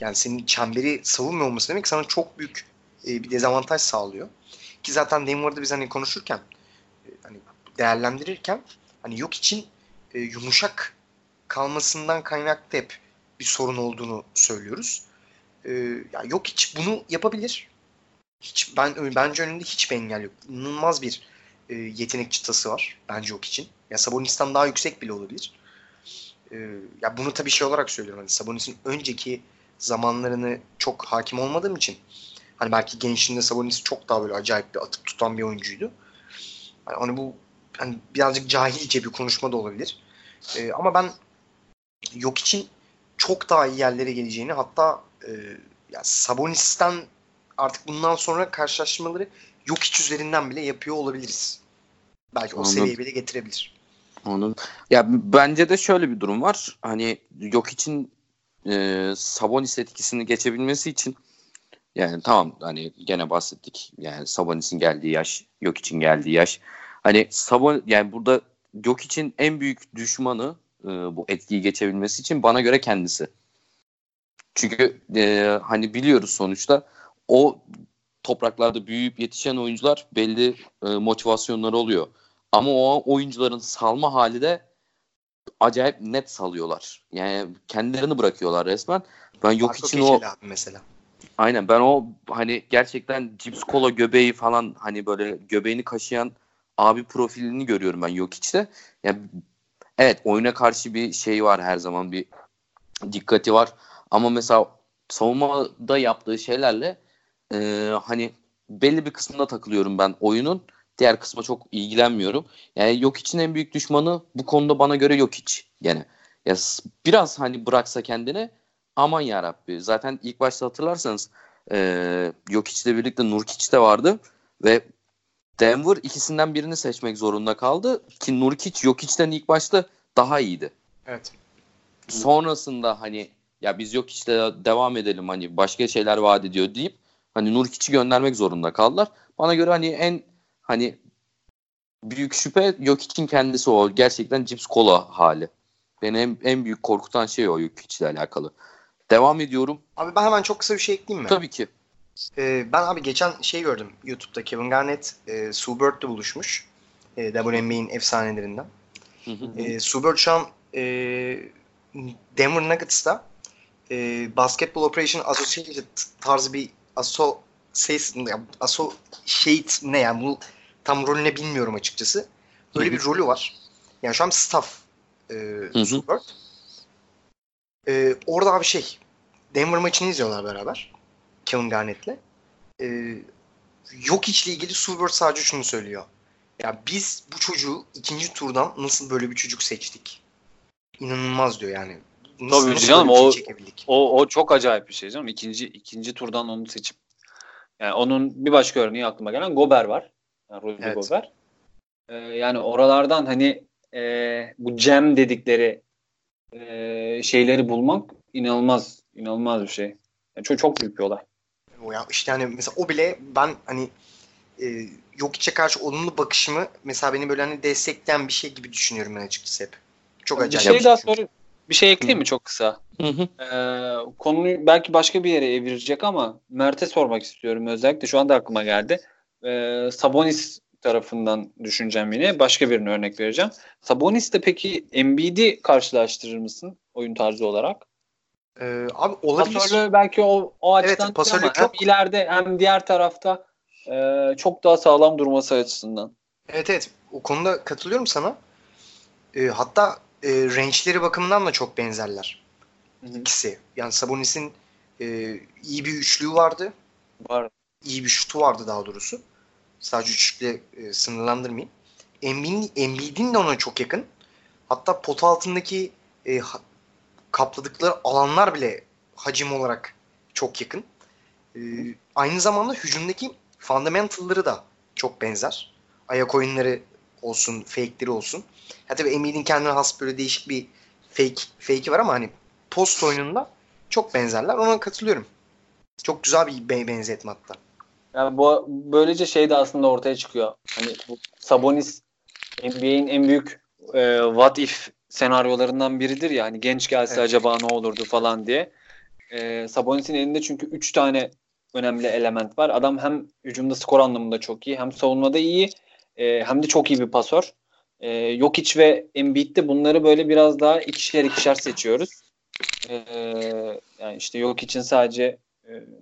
Yani senin çemberi savunmuyor olması demek sana çok büyük e, bir dezavantaj sağlıyor. Ki zaten Denver'da biz hani konuşurken e, hani değerlendirirken hani yok için e, yumuşak kalmasından kaynaklı hep bir sorun olduğunu söylüyoruz. E, ya yok hiç bunu yapabilir. Hiç ben bence önünde hiçbir engel yok. İnanılmaz bir e, yetenek çıtası var bence yok için. Ya Sabonis'ten daha yüksek bile olabilir. E, ya bunu tabii şey olarak söylüyorum. Hani Sabonis'in önceki zamanlarını çok hakim olmadığım için hani belki gençliğinde Sabonis çok daha böyle acayip bir atıp tutan bir oyuncuydu. Hani bu hani birazcık cahilce bir konuşma da olabilir. E, ama ben yok için çok daha iyi yerlere geleceğini hatta e, ya Sabonis'ten artık bundan sonra karşılaşmaları yok iç üzerinden bile yapıyor olabiliriz. Belki o Anladım. seviyeye bile getirebilir. Anladım. Ya bence de şöyle bir durum var. Hani yok için e, Sabonis etkisini geçebilmesi için yani tamam hani gene bahsettik. Yani Sabonis'in geldiği yaş, yok için geldiği yaş. Hani Sabon yani burada yok için en büyük düşmanı e, bu etkiyi geçebilmesi için bana göre kendisi. Çünkü e, hani biliyoruz sonuçta o topraklarda büyüyüp yetişen oyuncular belli e, motivasyonları oluyor. Ama o oyuncuların salma hali de acayip net salıyorlar. Yani kendilerini bırakıyorlar resmen. Ben yok Marco için o mesela. aynen ben o hani gerçekten cips kola göbeği falan hani böyle göbeğini kaşıyan abi profilini görüyorum ben yok içte. Yani evet oyuna karşı bir şey var her zaman bir dikkati var. Ama mesela savunmada yaptığı şeylerle e, hani belli bir kısmında takılıyorum ben oyunun. Diğer kısma çok ilgilenmiyorum. Yani yok için en büyük düşmanı bu konuda bana göre yok hiç gene. Ya biraz hani bıraksa kendini aman yarabbi. Zaten ilk başta hatırlarsanız e, yok içle birlikte Nurkic de vardı ve Denver ikisinden birini seçmek zorunda kaldı ki Nurkic yok içten ilk başta daha iyiydi. Evet. Sonrasında hani ya biz yok işte devam edelim hani başka şeyler vaat ediyor deyip hani Nurkic'i göndermek zorunda kaldılar. Bana göre hani en hani büyük şüphe yok için kendisi o. Gerçekten cips kola hali. Beni en, en büyük korkutan şey o yok ile alakalı. Devam ediyorum. Abi ben hemen çok kısa bir şey ekleyeyim mi? Tabii ki. Ee, ben abi geçen şey gördüm YouTube'da Kevin Garnett e, Sue Bird'le buluşmuş. E, WNBA'in efsanelerinden. Hı hı. E, Sue Bird şu an e, Denver Nuggets'ta e, Basketball Operation Associated tarzı bir aso associate ne yani bu tam rolüne bilmiyorum açıkçası. Böyle bir rolü var. Yani şu an staff e, Bird. E, orada abi şey Denver maçını izliyorlar beraber. Kevin Garnett'le. E, yok içle ilgili Bird sadece şunu söylüyor. Ya biz bu çocuğu ikinci turdan nasıl böyle bir çocuk seçtik? İnanılmaz diyor yani. Nasıl, Tabii nasıl canım, şey o- çekebildik? O, o çok acayip bir şey canım. İkinci, ikinci turdan onu seçip yani onun bir başka örneği aklıma gelen Gober var. Yani Rudy Evet. Gober. Ee, yani oralardan hani e, bu cem dedikleri e, şeyleri bulmak inanılmaz inanılmaz bir şey. Yani çok çok büyük bir olay. O ya işte hani mesela o bile ben hani e, yok içe karşı olumlu bakışımı mesela beni böyle hani destekleyen bir şey gibi düşünüyorum ben açıkçası hep. Çok bir acayip. şey bir daha çünkü. sonra bir şey ekleyeyim mi çok kısa? Hı hı. Ee, konuyu belki başka bir yere evirecek ama Mert'e sormak istiyorum özellikle şu anda aklıma geldi. Ee, Sabonis tarafından düşüneceğim yine. Başka birine örnek vereceğim. Sabonis de peki Embiid'i karşılaştırır mısın oyun tarzı olarak? Ee, abi olabilir. Pasörlüğü belki o, o Evet, açıdan pasörlük ama hem çok- ileride hem diğer tarafta e, çok daha sağlam durması açısından. Evet evet. O konuda katılıyorum sana. Ee, hatta e, range'leri bakımından da çok benzerler Hı hı. ikisi. Yani Sabonis'in e, iyi bir üçlüğü vardı. Var. iyi bir şutu vardı daha doğrusu. Sadece üçlükle e, sınırlandırmayayım. Embiid'in, de ona çok yakın. Hatta pot altındaki e, ha- kapladıkları alanlar bile hacim olarak çok yakın. E, aynı zamanda hücumdaki fundamentalları da çok benzer. Ayak oyunları olsun, fake'leri olsun. Ha tabii Embiid'in kendine has böyle değişik bir fake fake'i var ama hani post oyununda çok benzerler. Ona katılıyorum. Çok güzel bir be- benzetme hatta. Yani bu böylece şey de aslında ortaya çıkıyor. Hani bu Sabonis NBA'in en büyük e, what if senaryolarından biridir ya. Hani genç gelse Evet. acaba ne olurdu falan diye. E, Sabonis'in elinde çünkü 3 tane önemli element var. Adam hem hücumda skor anlamında çok iyi, hem savunmada iyi, e, hem de çok iyi bir pasör. E, Jokic ve Embiid'de bunları böyle biraz daha ikişer ikişer seçiyoruz. E, yani işte Jokic'in sadece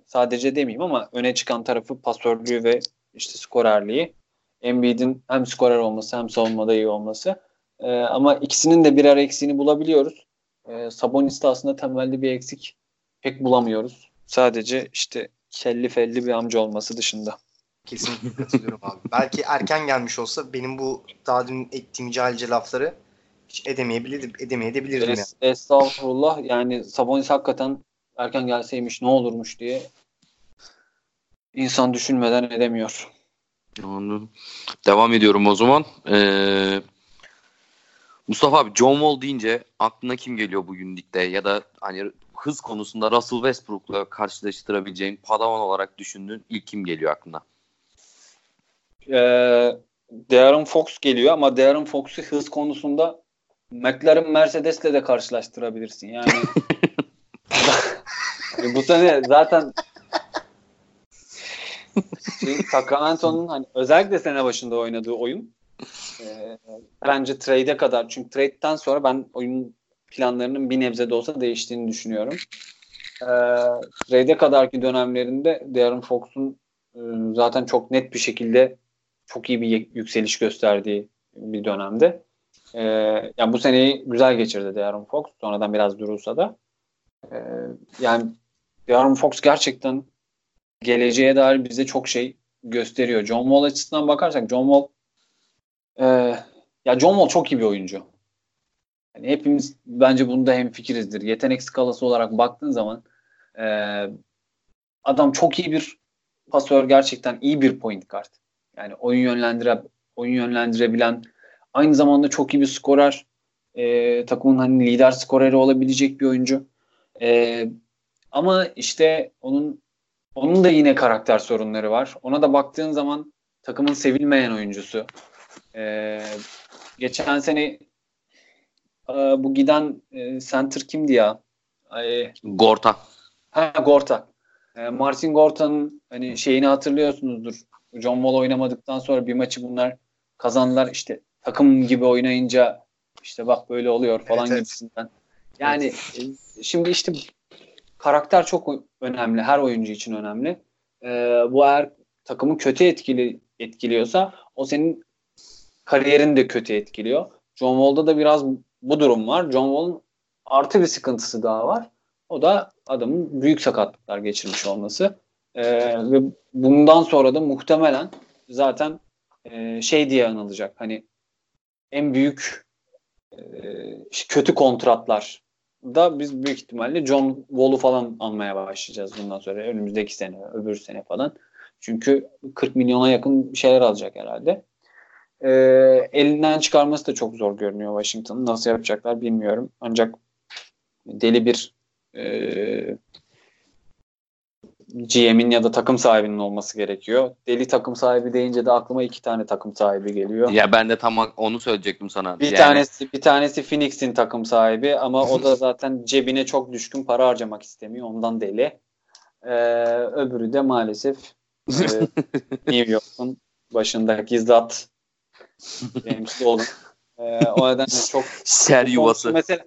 sadece demeyeyim ama öne çıkan tarafı pasörlüğü ve işte skorerliği. Embiid'in hem skorer olması hem savunmada iyi olması. E, ama ikisinin de birer eksiğini bulabiliyoruz. E, Sabonis'te aslında temelde bir eksik pek bulamıyoruz. Sadece işte kelli felli bir amca olması dışında. Kesinlikle katılıyorum abi. Belki erken gelmiş olsa benim bu daha dün ettiğim cahilce lafları hiç edemeyebilirdim, edemeyebilirdim es, yani. Estağfurullah. Yani Sabonis hakikaten erken gelseymiş ne olurmuş diye insan düşünmeden edemiyor. Anladım. Devam ediyorum o zaman. Ee, Mustafa abi John Wall deyince aklına kim geliyor bugün ligde ya da hani hız konusunda Russell Westbrook'la karşılaştırabileceğin padawan olarak düşündüğün ilk kim geliyor aklına? Ee, Darren Fox geliyor ama Darren Fox'u hız konusunda McLaren Mercedes'le de karşılaştırabilirsin. Yani bu sene zaten şey, Sacramento'nun hani özellikle sene başında oynadığı oyun e, bence trade'e kadar çünkü trade'den sonra ben oyun planlarının bir nebze de olsa değiştiğini düşünüyorum. E, trade'e kadarki dönemlerinde Darren Fox'un e, zaten çok net bir şekilde çok iyi bir yükseliş gösterdiği bir dönemde. E, yani bu seneyi güzel geçirdi Darren Fox. Sonradan biraz durulsa da. E, yani Darren Fox gerçekten geleceğe dair bize çok şey gösteriyor. John Wall açısından bakarsak John Wall e, ya John Wall çok iyi bir oyuncu. Yani hepimiz bence bunda hem fikirizdir. Yetenek skalası olarak baktığın zaman e, adam çok iyi bir pasör gerçekten iyi bir point guard. Yani oyun yönlendire oyun yönlendirebilen aynı zamanda çok iyi bir skorer e, takımın hani lider skoreri olabilecek bir oyuncu. E, ama işte onun onun da yine karakter sorunları var. Ona da baktığın zaman takımın sevilmeyen oyuncusu. E, geçen sene e, bu giden e, center kimdi ya? E, Gorta. Ha Gorta. E, Martin Gorta'nın hani şeyini hatırlıyorsunuzdur. John Wall oynamadıktan sonra bir maçı bunlar kazandılar. İşte takım gibi oynayınca işte bak böyle oluyor falan evet, gibisinden. Yani evet. E, şimdi işte karakter çok önemli. Her oyuncu için önemli. Ee, bu eğer takımı kötü etkili etkiliyorsa o senin kariyerini de kötü etkiliyor. John Wall'da da biraz bu durum var. John Wall'un artı bir sıkıntısı daha var. O da adamın büyük sakatlıklar geçirmiş olması. Ee, ve bundan sonra da muhtemelen zaten e, şey diye anılacak. Hani en büyük e, kötü kontratlar da biz büyük ihtimalle John Wall'u falan almaya başlayacağız bundan sonra. Önümüzdeki sene, öbür sene falan. Çünkü 40 milyona yakın şeyler alacak herhalde. E, elinden çıkarması da çok zor görünüyor Washington'ın. Nasıl yapacaklar bilmiyorum. Ancak deli bir e, GM'in ya da takım sahibinin olması gerekiyor. Deli takım sahibi deyince de aklıma iki tane takım sahibi geliyor. Ya ben de tam onu söyleyecektim sana. Bir yani... tanesi bir tanesi Phoenix'in takım sahibi ama o da zaten cebine çok düşkün para harcamak istemiyor. Ondan deli. Ee, öbürü de maalesef e, New York'un başındaki zat benim oğlum. Ee, o nedenle çok ser yuvası. Mesela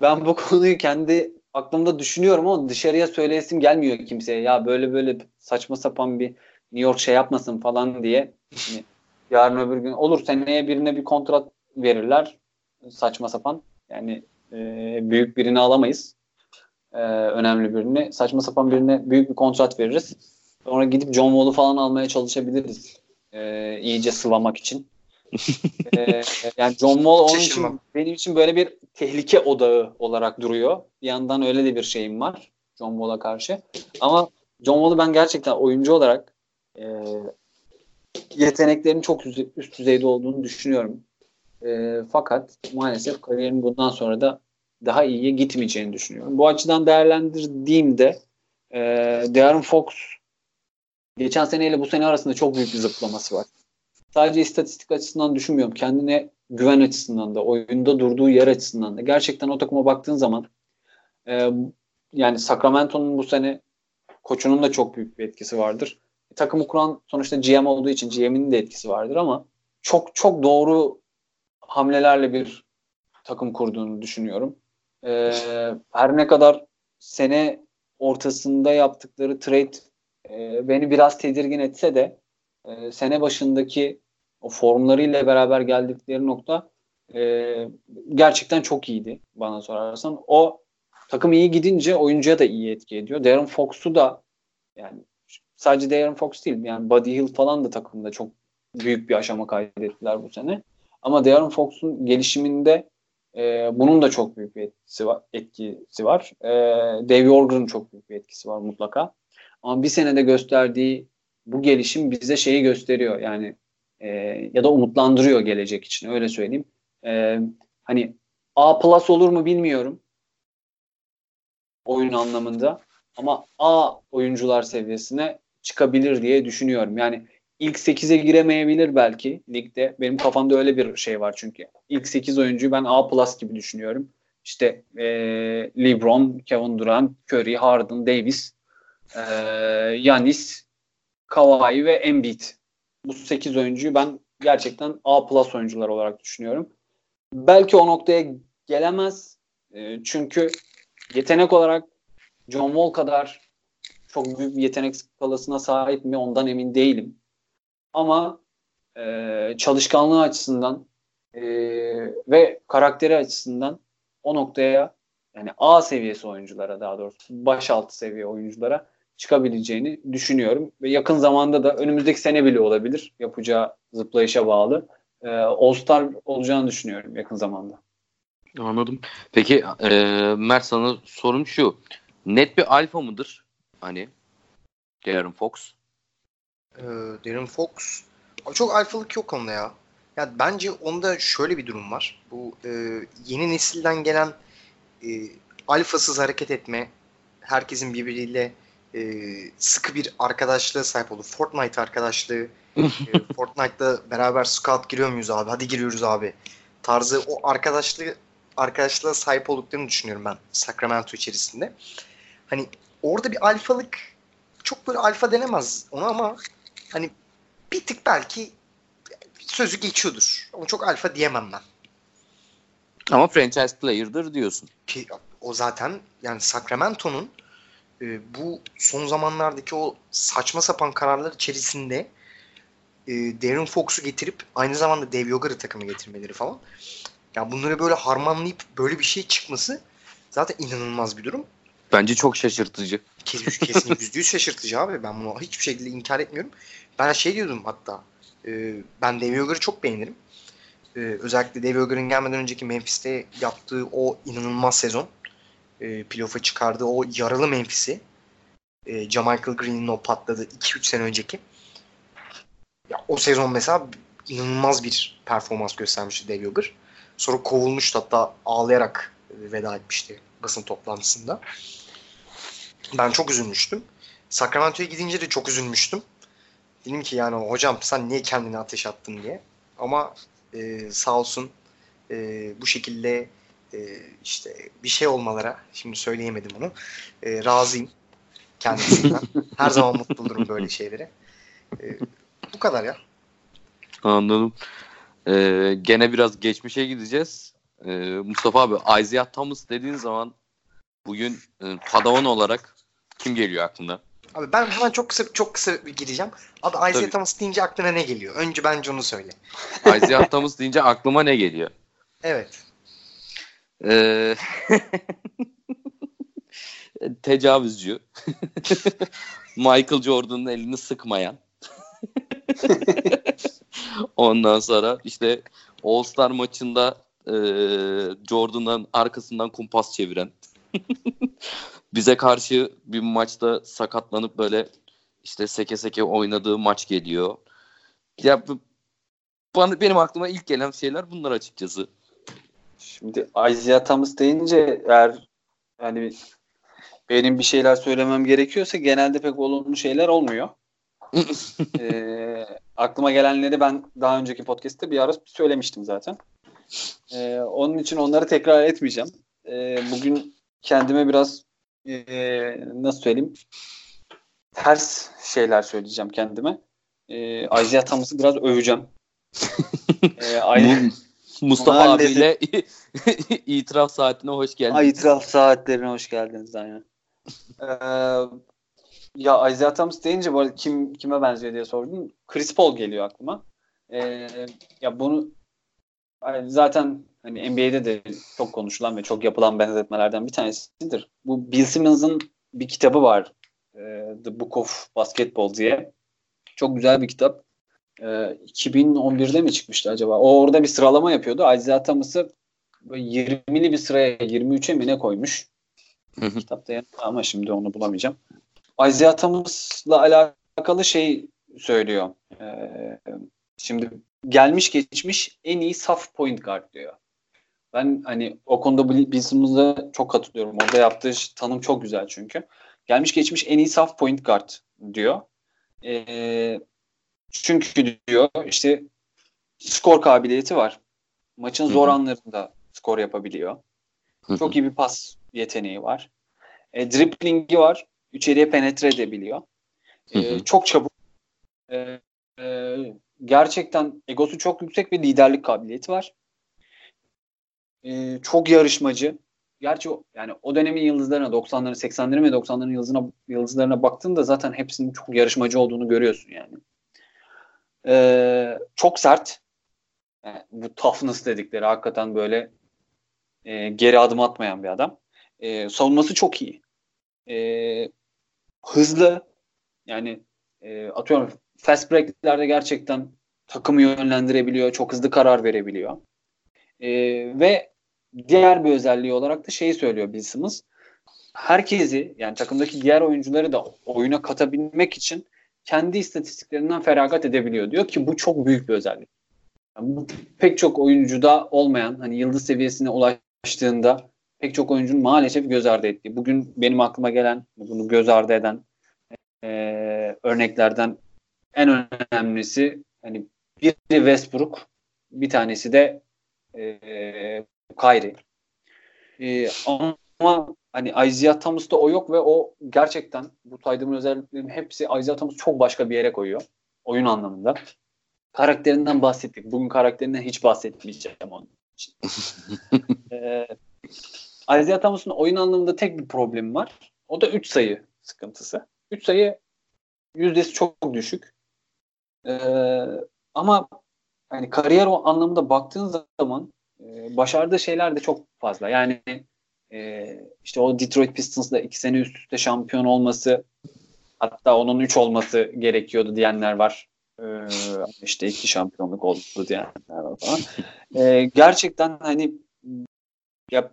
ben bu konuyu kendi aklımda düşünüyorum ama dışarıya söyleyesim gelmiyor kimseye. Ya böyle böyle saçma sapan bir New York şey yapmasın falan diye. Yani yarın öbür gün olur seneye birine bir kontrat verirler. Saçma sapan. Yani e, büyük birini alamayız. E, önemli birini. Saçma sapan birine büyük bir kontrat veririz. Sonra gidip John Wall'u falan almaya çalışabiliriz. E, iyice sıvamak için. E, yani John Wall onun için benim için böyle bir tehlike odağı olarak duruyor. Bir yandan öyle de bir şeyim var John Wall'a karşı. Ama John Wall'u ben gerçekten oyuncu olarak e, yeteneklerinin çok üst düzeyde olduğunu düşünüyorum. E, fakat maalesef kariyerin bundan sonra da daha iyiye gitmeyeceğini düşünüyorum. Bu açıdan değerlendirdiğimde e, Darren Fox geçen seneyle bu sene arasında çok büyük bir zıplaması var. Sadece istatistik açısından düşünmüyorum. Kendine güven açısından da, oyunda durduğu yer açısından da. Gerçekten o takıma baktığın zaman e, yani Sacramento'nun bu sene koçunun da çok büyük bir etkisi vardır. E, takımı kuran sonuçta GM olduğu için GM'in de etkisi vardır ama çok çok doğru hamlelerle bir takım kurduğunu düşünüyorum. E, her ne kadar sene ortasında yaptıkları trade e, beni biraz tedirgin etse de e, sene başındaki o formlarıyla beraber geldikleri nokta e, gerçekten çok iyiydi bana sorarsan. O takım iyi gidince oyuncuya da iyi etki ediyor. Darren Fox'u da yani sadece Darren Fox değil yani Buddy Hill falan da takımda çok büyük bir aşama kaydettiler bu sene. Ama Darren Fox'un gelişiminde e, bunun da çok büyük bir etkisi var. Etkisi var. E, Dave Yorger'ın çok büyük bir etkisi var mutlaka. Ama bir senede gösterdiği bu gelişim bize şeyi gösteriyor. Yani e, ya da umutlandırıyor gelecek için öyle söyleyeyim. E, hani A plus olur mu bilmiyorum oyun anlamında ama A oyuncular seviyesine çıkabilir diye düşünüyorum. Yani ilk 8'e giremeyebilir belki ligde. Benim kafamda öyle bir şey var çünkü. İlk 8 oyuncuyu ben A plus gibi düşünüyorum. İşte e, LeBron, Kevin Durant, Curry, Harden, Davis, e, Yanis, Kawhi ve Embiid. Bu 8 oyuncuyu ben gerçekten A plus oyuncular olarak düşünüyorum. Belki o noktaya gelemez. E, çünkü yetenek olarak John Wall kadar çok büyük bir yetenek skalasına sahip mi ondan emin değilim. Ama e, çalışkanlığı açısından e, ve karakteri açısından o noktaya yani A seviyesi oyunculara daha doğrusu baş altı seviye oyunculara çıkabileceğini düşünüyorum. Ve yakın zamanda da önümüzdeki sene bile olabilir. Yapacağı zıplayışa bağlı. E, All-Star olacağını düşünüyorum yakın zamanda. Anladım. Peki e, Mert sana sorum şu. Net bir alfa mıdır? Hani Darren Fox. Ee, Darren Fox çok alfalık yok onda ya. Ya bence onda şöyle bir durum var. Bu e, yeni nesilden gelen e, alfasız hareket etme, herkesin birbiriyle e, sıkı bir arkadaşlığa sahip oldu. Fortnite arkadaşlığı. e, Fortnite'da beraber scout giriyor muyuz abi? Hadi giriyoruz abi. Tarzı o arkadaşlığı arkadaşlığa sahip olduklarını düşünüyorum ben Sacramento içerisinde. Hani orada bir alfalık çok böyle alfa denemez ona ama hani bir tık belki sözü geçiyordur. Ama çok alfa diyemem ben. Ama franchise player'dır diyorsun. Ki o zaten yani Sacramento'nun e, bu son zamanlardaki o saçma sapan kararlar içerisinde e, Darren Fox'u getirip aynı zamanda Dave Yogar'ı takımı getirmeleri falan. Yani bunları böyle harmanlayıp böyle bir şey çıkması zaten inanılmaz bir durum. Bence çok şaşırtıcı. Kesin, kesin yüzde yüz şaşırtıcı abi. Ben bunu hiçbir şekilde inkar etmiyorum. Ben şey diyordum hatta. E, ben Dave Yogar'ı çok beğenirim. E, özellikle Dave Yogar'ın gelmeden önceki Memphis'te yaptığı o inanılmaz sezon. E, playoff'a çıkardığı o yaralı Memphis'i. E, Jamichael Green'in o patladı 2-3 sene önceki. Ya, o sezon mesela inanılmaz bir performans göstermişti Dave Yogar. Sonra kovulmuştu hatta ağlayarak veda etmişti basın toplantısında. Ben çok üzülmüştüm. Sacramento'ya gidince de çok üzülmüştüm. Dedim ki yani hocam sen niye kendini ateş attın diye. Ama e, sağ olsun e, bu şekilde e, işte bir şey olmalara şimdi söyleyemedim onu. E, razıyım kendisinden. Her zaman mutlu olurum böyle şeylere. E, bu kadar ya. Anladım. Ee, gene biraz geçmişe gideceğiz. Ee, Mustafa abi Isaiah Thomas dediğin zaman bugün e, Padawan olarak kim geliyor aklına? Abi ben hemen çok kısa çok kısa bir gireceğim. Abi Isaiah Tabii. Thomas deyince aklına ne geliyor? Önce bence onu söyle. Isaiah Thomas deyince aklıma ne geliyor? Evet. Ee, tecavüzcü. Michael Jordan'ın elini sıkmayan. Ondan sonra işte All Star maçında e, Jordan'ın arkasından kumpas çeviren. Bize karşı bir maçta sakatlanıp böyle işte seke seke oynadığı maç geliyor. Ya bana benim aklıma ilk gelen şeyler bunlar açıkçası. Şimdi Isaiah Thomas deyince eğer yani benim bir şeyler söylemem gerekiyorsa genelde pek olumlu şeyler olmuyor. e, aklıma gelenleri ben daha önceki podcast'te bir ara söylemiştim zaten. E, onun için onları tekrar etmeyeceğim. E, bugün kendime biraz e, nasıl söyleyeyim ters şeyler söyleyeceğim kendime. E, Isaiah Thomas'ı biraz öveceğim. e, Mustafa abiyle itiraf saatine hoş geldiniz. Ay, itiraf saatlerine hoş geldiniz aynen. ee, ya Isaiah Thomas deyince bu arada kim kime benziyor diye sordun. Chris Paul geliyor aklıma. Ee, ya bunu zaten hani NBA'de de çok konuşulan ve çok yapılan benzetmelerden bir tanesidir. Bu Bill Simmons'ın bir kitabı var. The Book of Basketball diye. Çok güzel bir kitap. 2011'de mi çıkmıştı acaba? O orada bir sıralama yapıyordu. Isaiah Thomas'ı 20'li bir sıraya 23'e mi ne koymuş? Kitapta yanında ama şimdi onu bulamayacağım. Isaiah Thomas'la alakalı şey söylüyor. Ee, şimdi gelmiş geçmiş en iyi saf point guard diyor. Ben hani o konuda Simmons'a çok katılıyorum. Orada yaptığı tanım çok güzel çünkü. Gelmiş geçmiş en iyi saf point guard diyor. Ee, çünkü diyor işte skor kabiliyeti var. Maçın zor anlarında skor yapabiliyor. Çok iyi bir pas yeteneği var. E, driplingi var. İçeriye penetre edebiliyor. E, çok çabuk. E, e, gerçekten egosu çok yüksek bir liderlik kabiliyeti var. E, çok yarışmacı. Gerçi o, yani o dönemin yıldızlarına 90'ların 80'lerin ve 90'ların yıldızına, yıldızlarına baktığında zaten hepsinin çok yarışmacı olduğunu görüyorsun yani. Ee, çok sert. Yani bu toughness dedikleri hakikaten böyle e, geri adım atmayan bir adam. E, savunması çok iyi. E, hızlı. Yani e, atıyorum fast break'lerde gerçekten takımı yönlendirebiliyor. Çok hızlı karar verebiliyor. E, ve diğer bir özelliği olarak da şeyi söylüyor Bill. Herkesi yani takımdaki diğer oyuncuları da oyuna katabilmek için kendi istatistiklerinden feragat edebiliyor. Diyor ki bu çok büyük bir özellik. Yani bu pek çok oyuncuda olmayan hani yıldız seviyesine ulaştığında pek çok oyuncunun maalesef göz ardı ettiği. Bugün benim aklıma gelen bunu göz ardı eden e, örneklerden en önemlisi hani biri Westbrook bir tanesi de e, Kyrie. E, ama hani Isaiah Thomas'ta o yok ve o gerçekten bu saydığım özelliklerin hepsi Isaiah Thomas çok başka bir yere koyuyor. Oyun anlamında. Karakterinden bahsettik. Bugün karakterinden hiç bahsetmeyeceğim onun için. ee, Isaiah Thomas'ın oyun anlamında tek bir problemi var. O da 3 sayı sıkıntısı. 3 sayı yüzdesi çok düşük. Ee, ama hani kariyer o anlamında baktığın zaman e, başardığı şeyler de çok fazla. Yani e, işte o Detroit Pistons'da iki sene üst üste şampiyon olması hatta onun üç olması gerekiyordu diyenler var. E, işte iki şampiyonluk oldu diyenler var falan. E, gerçekten hani ya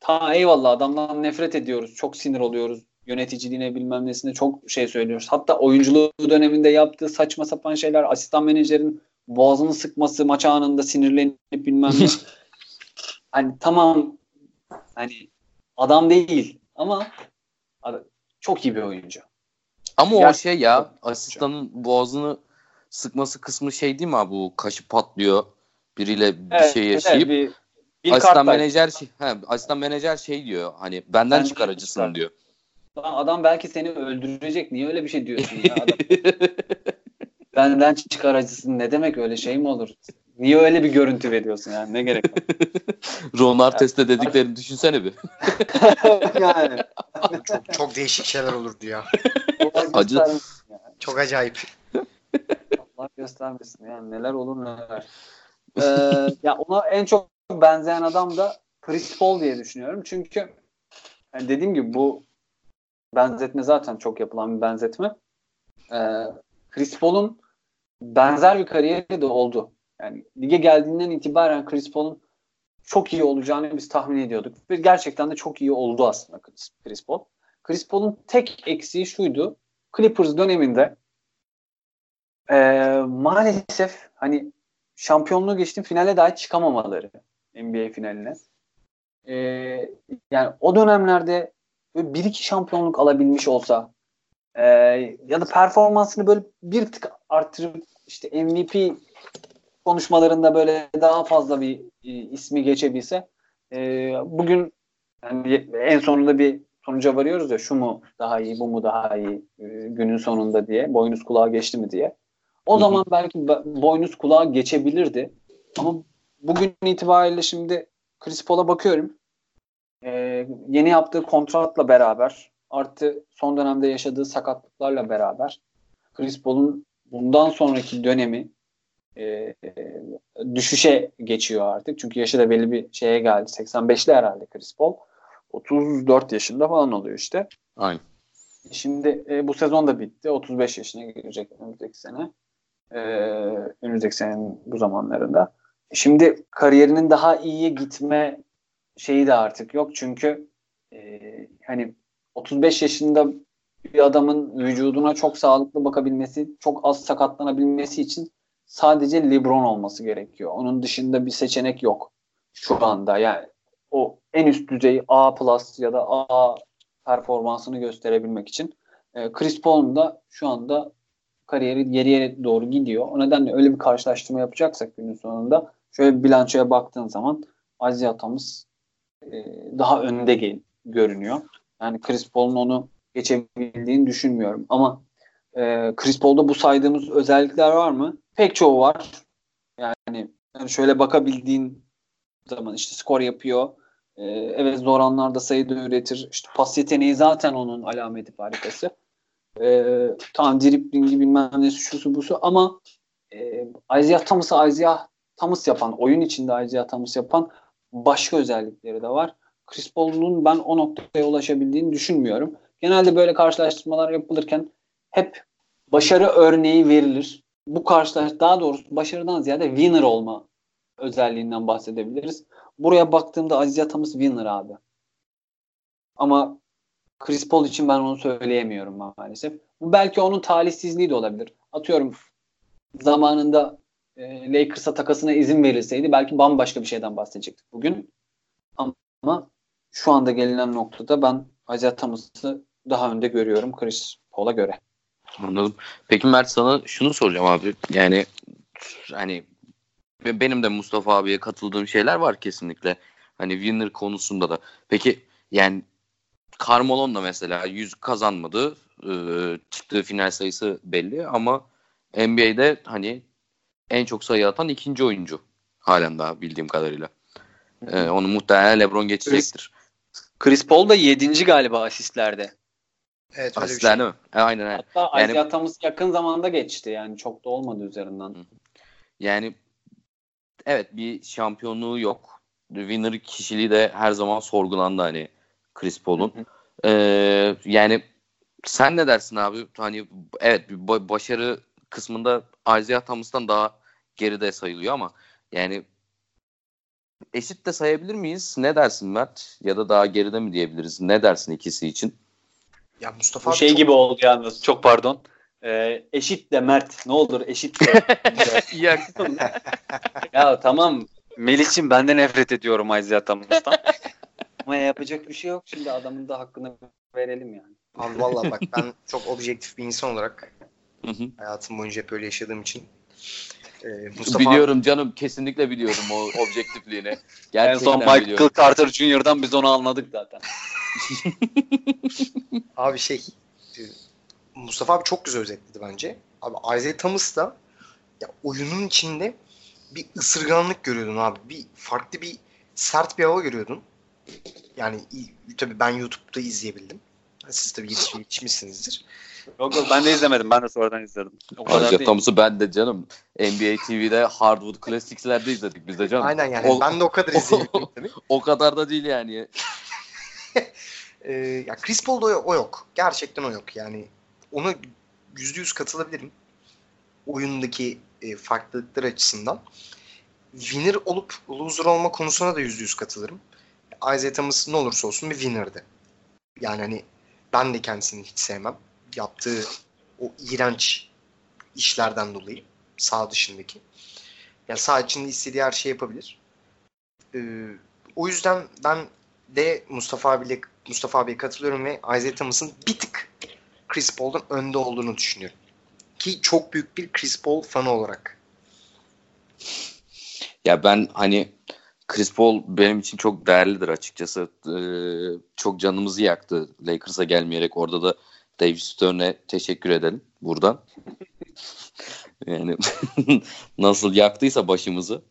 ta eyvallah adamdan nefret ediyoruz. Çok sinir oluyoruz. Yöneticiliğine bilmem nesine çok şey söylüyoruz. Hatta oyunculuğu döneminde yaptığı saçma sapan şeyler asistan menajerin boğazını sıkması maç anında sinirlenip bilmem ne. hani tamam hani adam değil ama çok iyi bir oyuncu. Ama Gerçekten o şey ya asistanın boğazını sıkması kısmı şey değil mi abi bu kaşı patlıyor biriyle bir evet, şey yaşayıp evet, bir, bir asistan menajer şey, he, asistan menajer şey diyor hani benden ben çıkar acısın çıkar. diyor. Adam belki seni öldürecek. Niye öyle bir şey diyorsun ya adam? benden çıkar acısın. Ne demek öyle şey mi olur? Niye öyle bir görüntü veriyorsun yani? Ne gerek var? Ron Artest'e dediklerini düşünsene bir. yani. çok, çok değişik şeyler olurdu ya. Acı. Çok acayip. Allah göstermesin yani neler olur neler. Ee, ya ona en çok benzeyen adam da Chris Paul diye düşünüyorum. Çünkü yani dediğim gibi bu benzetme zaten çok yapılan bir benzetme. Ee, Chris Paul'un benzer bir kariyeri de oldu. Yani lige geldiğinden itibaren Chris Paul'un çok iyi olacağını biz tahmin ediyorduk. Ve gerçekten de çok iyi oldu aslında Chris Paul. Chris Paul'un tek eksiği şuydu. Clippers döneminde e, maalesef hani şampiyonluğu geçtim finale dahi çıkamamaları NBA finaline. E, yani o dönemlerde bir iki şampiyonluk alabilmiş olsa e, ya da performansını böyle bir tık arttırıp işte MVP konuşmalarında böyle daha fazla bir e, ismi geçebilse e, bugün yani en sonunda bir sonuca varıyoruz ya şu mu daha iyi bu mu daha iyi e, günün sonunda diye boynuz kulağa geçti mi diye. O zaman belki boynuz kulağa geçebilirdi ama bugün itibariyle şimdi Chris Paul'a bakıyorum. Ee, yeni yaptığı kontratla beraber artı son dönemde yaşadığı sakatlıklarla beraber Chris Paul'un bundan sonraki dönemi e, düşüşe geçiyor artık. Çünkü yaşı da belli bir şeye geldi. 85'li herhalde Chris Paul. 34 yaşında falan oluyor işte. Aynen. Şimdi e, bu sezon da bitti. 35 yaşına girecek önümüzdeki sene. E, önümüzdeki senenin bu zamanlarında. Şimdi kariyerinin daha iyiye gitme şeyi de artık yok. Çünkü e, hani 35 yaşında bir adamın vücuduna çok sağlıklı bakabilmesi, çok az sakatlanabilmesi için sadece LeBron olması gerekiyor. Onun dışında bir seçenek yok şu anda. Yani o en üst düzey A plus ya da A performansını gösterebilmek için. E, Chris Paul'un da şu anda kariyeri geriye doğru gidiyor. O nedenle öyle bir karşılaştırma yapacaksak günün sonunda şöyle bir bilançoya baktığın zaman Isaiah Thomas e, daha önde gel görünüyor. Yani Chris Paul'un onu geçebildiğini düşünmüyorum. Ama e, Chris Paul'da bu saydığımız özellikler var mı? Pek çoğu var. Yani, yani şöyle bakabildiğin zaman işte skor yapıyor. E, evet zor anlarda sayı da üretir. İşte pas yeteneği zaten onun alameti farikası. E, tamam driblingi bilmem ne şusu busu ama e, Isaiah Thomas'ı Isaiah Thomas yapan, oyun içinde Isaiah Thomas yapan başka özellikleri de var. Chris Paul'un ben o noktaya ulaşabildiğini düşünmüyorum. Genelde böyle karşılaştırmalar yapılırken hep başarı örneği verilir. Bu karşılaş daha doğrusu başarıdan ziyade winner olma özelliğinden bahsedebiliriz. Buraya baktığımda Aziz Yatamız winner abi. Ama Chris Paul için ben onu söyleyemiyorum maalesef. Bu belki onun talihsizliği de olabilir. Atıyorum zamanında e, Lakers'a takasına izin verilseydi belki bambaşka bir şeyden bahsedecektik bugün. Ama şu anda gelinen noktada ben Isaiah Thomas'ı daha önde görüyorum Chris Paul'a göre. Anladım. Peki Mert sana şunu soracağım abi. Yani hani benim de Mustafa abiye katıldığım şeyler var kesinlikle. Hani winner konusunda da. Peki yani Carmelo'nun da mesela 100 kazanmadı. Ee, çıktığı final sayısı belli ama NBA'de hani en çok sayı atan ikinci oyuncu halen daha bildiğim kadarıyla. Ee, onu muhtemelen LeBron geçecektir. Chris Paul da 7. galiba asistlerde. Evet öyle Asistler şey. mi? E, aynen aynen. Hatta yani, Thomas yakın zamanda geçti yani çok da olmadı üzerinden. Yani evet bir şampiyonluğu yok. Winner kişiliği de her zaman sorgulandı hani Chris Paul'un. Ee, yani sen ne dersin abi? Hani evet bir başarı kısmında Isaiah Thomas'tan daha geride sayılıyor ama yani eşit de sayabilir miyiz? Ne dersin Mert? Ya da daha geride mi diyebiliriz? Ne dersin ikisi için? Ya Mustafa Bu şey çok... gibi oldu yalnız. Çok pardon. Ee, eşit de Mert. Ne olur eşit de. ya tamam. Melih'ciğim ben de nefret ediyorum Isaiah Thomas'tan. Ama yapacak bir şey yok. Şimdi adamın da hakkını verelim yani. Abi valla bak ben çok objektif bir insan olarak hayatım boyunca hep öyle yaşadığım için e, Mustafa biliyorum abi... canım kesinlikle biliyorum o objektifliğini. Gerçekten en son Michael biliyorum. Carter Jr.'dan biz onu anladık zaten. abi şey e, Mustafa abi çok güzel özetledi bence. Abi Isaiah Thomas da ya oyunun içinde bir ısırganlık görüyordun abi. Bir farklı bir sert bir hava görüyordun. Yani tabii ben YouTube'da izleyebildim. Siz tabii yetiş, yetişmişsinizdir. Yok yok ben de izlemedim. Ben de sonradan izledim. O kadar. Thomas'ı ben de canım. NBA TV'de Hardwood Classics'lerde izledik biz de canım. Aynen yani. O, ben de o kadar izleyebildim tabii. o kadar da değil yani. ee, ya Chris Paul'da o, o yok. Gerçekten o yok. Yani ona yüzde yüz katılabilirim. Oyundaki e, farklılıklar açısından. Winner olup loser olma konusuna da yüzde yüz katılırım. Isaiah Thomas ne olursa olsun bir winner'dı. Yani hani ben de kendisini hiç sevmem. Yaptığı o iğrenç işlerden dolayı sağ dışındaki. Yani sağ içinde istediği her şeyi yapabilir. Ee, o yüzden ben de Mustafa abiyle Mustafa abiye katılıyorum ve Isaiah Thomas'ın bir tık Chris Paul'dan önde olduğunu düşünüyorum. Ki çok büyük bir Chris Paul fanı olarak. Ya ben hani Chris Paul benim için çok değerlidir açıkçası. Ee, çok canımızı yaktı Lakers'a gelmeyerek. Orada da David Stern'e teşekkür edelim buradan. yani nasıl yaktıysa başımızı.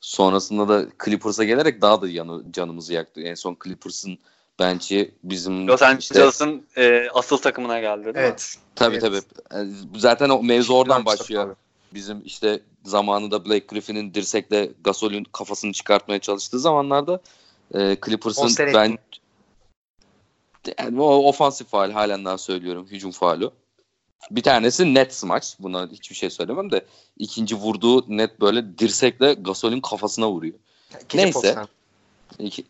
Sonrasında da Clippers'a gelerek daha da yanı, canımızı yaktı. En son Clippers'ın bence bizim Los Angeles'ın işte, e, asıl takımına geldi değil evet. mi? Tabii evet. tabii. Zaten o mevzu oradan başlıyor. tabii. Bizim işte zamanında Blake Griffin'in dirsekle Gasol'ün kafasını çıkartmaya çalıştığı zamanlarda e, Clippers'ın ben yani o ofansif faal halen daha söylüyorum. Hücum faali. Bir tanesi net smaç. Buna hiçbir şey söylemem de ikinci vurduğu net böyle dirsekle Gasol'ün kafasına vuruyor. Gece Neyse. İki...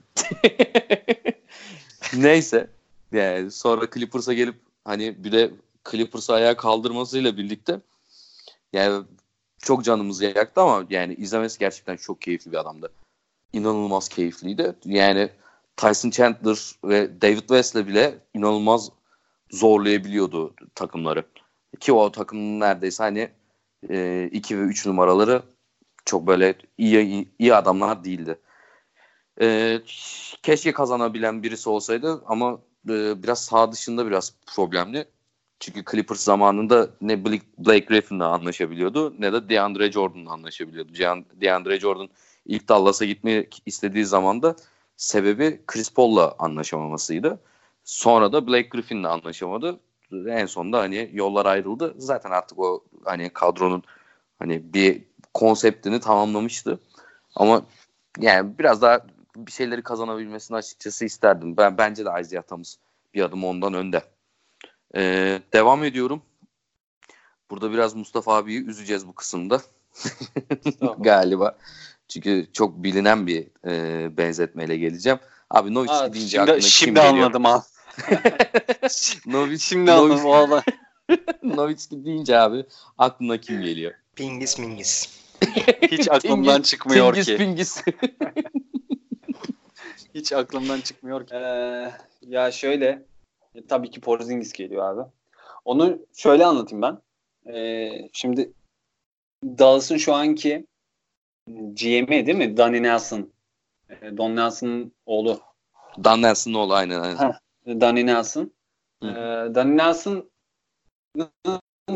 Neyse. Yani sonra Clippers'a gelip hani bir de Clippers'ı ayağa kaldırmasıyla birlikte yani çok canımızı yaktı ama yani izlemesi gerçekten çok keyifli bir adamdı. İnanılmaz keyifliydi. Yani Tyson Chandler ve David West'le bile inanılmaz zorlayabiliyordu takımları. Ki o takımın neredeyse hani 2 e, ve 3 numaraları çok böyle iyi iyi adamlar değildi. E, keşke kazanabilen birisi olsaydı ama e, biraz sağ dışında biraz problemli. Çünkü Clippers zamanında ne Blake Griffin'le anlaşabiliyordu ne de DeAndre Jordan'la anlaşabiliyordu. DeAndre Jordan ilk Dallas'a gitmek istediği zaman da sebebi Chris Paul'la anlaşamamasıydı. Sonra da Blake Griffin'le anlaşamadı. En sonunda hani yollar ayrıldı. Zaten artık o hani kadronun hani bir konseptini tamamlamıştı. Ama yani biraz daha bir şeyleri kazanabilmesini açıkçası isterdim. Ben bence de Isaiah Thomas bir adım ondan önde. Ee, devam ediyorum. Burada biraz Mustafa abiyi üzeceğiz bu kısımda. Galiba. Çünkü çok bilinen bir e, benzetmeyle geleceğim. Abi Novitski deyince şimdi, aklına şimdi kim anladım ha. Novitski, şimdi anladım valla. Novitski deyince abi aklına kim geliyor? Pingis mingis. Hiç aklımdan çıkmıyor Tingis, ki. Pingis. Hiç aklımdan çıkmıyor ki. Ee, ya şöyle e, tabii ki Porzingis geliyor abi. Onu şöyle anlatayım ben. Ee, şimdi Dallas'ın şu anki GM'i değil mi? Danny Nelson. Ee, Don Nelson'ın oğlu. Dan Nelson'ın oğlu aynen aynen. Ha, Danny Nelson. Hı. Ee, Danny Nelson'ın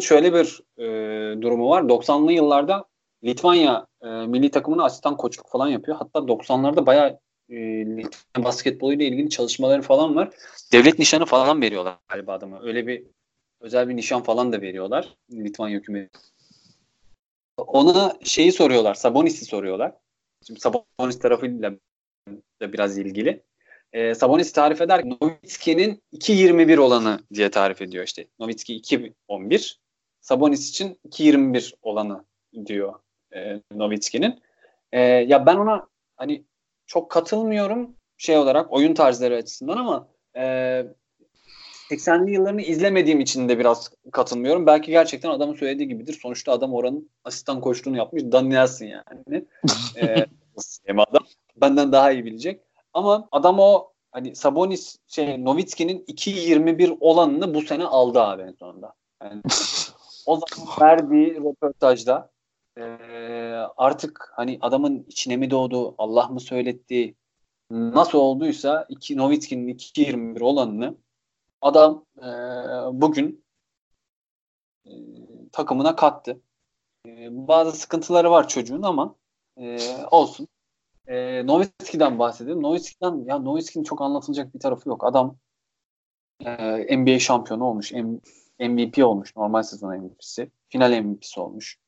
şöyle bir e, durumu var. 90'lı yıllarda Litvanya e, milli takımına asistan koçluk falan yapıyor. Hatta 90'larda bayağı e, Litvanya basketboluyla ilgili çalışmaları falan var. Devlet nişanı falan veriyorlar galiba adama. Öyle bir özel bir nişan falan da veriyorlar Litvanya hükümeti. Ona şeyi soruyorlar, Sabonis'i soruyorlar. Şimdi Sabonis tarafıyla da biraz ilgili. E, Sabonis tarif eder Novitski'nin 2.21 olanı diye tarif ediyor işte. Novitski 2.11. Sabonis için 2.21 olanı diyor e, Novitski'nin. E, ya ben ona hani çok katılmıyorum şey olarak oyun tarzları açısından ama e, 80'li yıllarını izlemediğim için de biraz katılmıyorum. Belki gerçekten adamın söylediği gibidir. Sonuçta adam oranın asistan koçluğunu yapmış. Dan Nelson yani. ee, adam. Benden daha iyi bilecek. Ama adam o hani Sabonis şey Novitski'nin 2.21 olanını bu sene aldı abi en sonunda. Yani, o zaman verdiği röportajda e, artık hani adamın içine mi doğdu, Allah mı söyletti, nasıl olduysa iki, Novitski'nin 2.21 olanını adam e, bugün e, takımına kattı. E, bazı sıkıntıları var çocuğun ama e, olsun. E, Novitski'den bahsedelim. Novitski'den ya Novitski'nin çok anlatılacak bir tarafı yok. Adam e, NBA şampiyonu olmuş. M, MVP olmuş. Normal sezon MVP'si. Final MVP'si olmuş.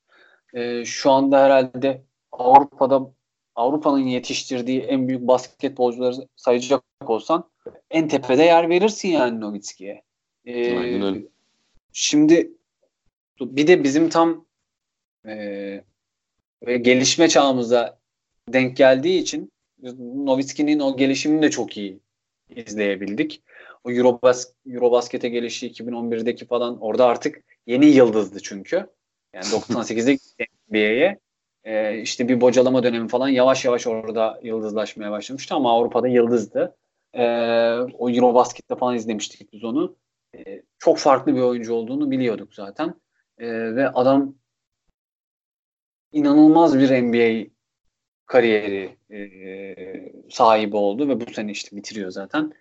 E, şu anda herhalde Avrupa'da Avrupa'nın yetiştirdiği en büyük basketbolcuları sayacak olsan en tepede yer verirsin yani Novitski'ye. Ee, Aynen öyle. Şimdi bir de bizim tam e, gelişme çağımıza denk geldiği için Novitski'nin o gelişimini de çok iyi izleyebildik. O Eurobas Eurobasket'e gelişi 2011'deki falan orada artık yeni yıldızdı çünkü. Yani 98'de NBA'ye e, işte bir bocalama dönemi falan yavaş yavaş orada yıldızlaşmaya başlamıştı ama Avrupa'da yıldızdı. E, o Eurobasket'te falan izlemiştik biz onu. E, çok farklı bir oyuncu olduğunu biliyorduk zaten. E, ve adam inanılmaz bir NBA kariyeri e, sahibi oldu ve bu sene işte bitiriyor zaten.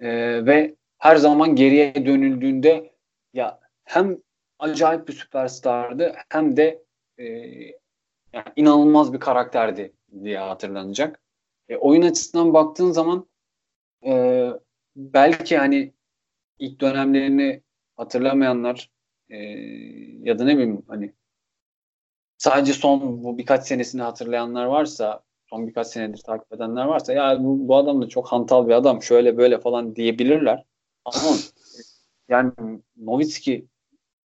E, ve her zaman geriye dönüldüğünde ya hem acayip bir süperstardı hem de e, yani inanılmaz bir karakterdi diye hatırlanacak. E, oyun açısından baktığın zaman e, belki hani ilk dönemlerini hatırlamayanlar e, ya da ne bileyim hani sadece son bu birkaç senesini hatırlayanlar varsa son birkaç senedir takip edenler varsa ya bu, bu adam da çok hantal bir adam şöyle böyle falan diyebilirler. Ama yani Novitski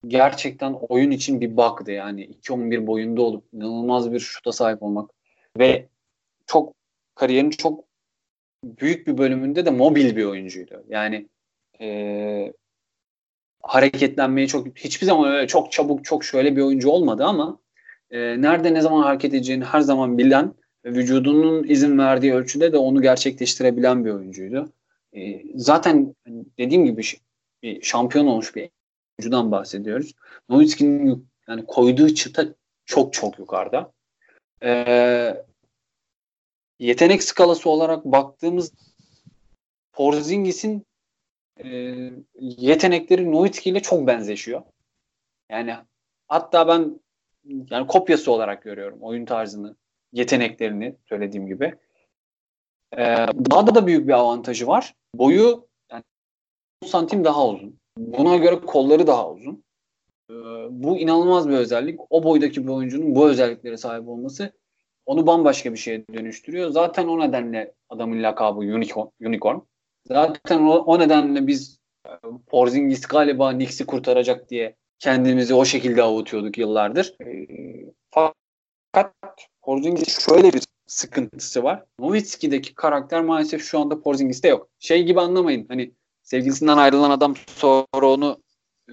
gerçekten oyun için bir baktı yani 2-11 boyunda olup inanılmaz bir şuta sahip olmak ve çok kariyerin çok büyük bir bölümünde de mobil bir oyuncuydu. Yani e, hareketlenmeyi çok hiçbir zaman öyle çok çabuk çok şöyle bir oyuncu olmadı ama e, nerede ne zaman hareket edeceğini her zaman bilen vücudunun izin verdiği ölçüde de onu gerçekleştirebilen bir oyuncuydu. E, zaten dediğim gibi bir şampiyon olmuş bir oyuncudan bahsediyoruz. Nowitzki'nin yani koyduğu çıta çok çok yukarıda. Ee, yetenek skalası olarak baktığımız Porzingis'in e, yetenekleri Nowitzki ile çok benzeşiyor. Yani hatta ben yani kopyası olarak görüyorum oyun tarzını, yeteneklerini söylediğim gibi. Ee, daha da, da büyük bir avantajı var. Boyu yani 10 santim daha uzun. Buna göre kolları daha uzun. Ee, bu inanılmaz bir özellik. O boydaki bir oyuncunun bu özelliklere sahip olması onu bambaşka bir şeye dönüştürüyor. Zaten o nedenle adamın lakabı unicorn. unicorn. Zaten o, o nedenle biz e, Porzingis galiba Knicks'i kurtaracak diye kendimizi o şekilde avutuyorduk yıllardır. E, fakat Porzingis şöyle bir sıkıntısı var. Nowitzki'deki karakter maalesef şu anda Porzingis'te yok. Şey gibi anlamayın. Hani sevgilisinden ayrılan adam sonra onu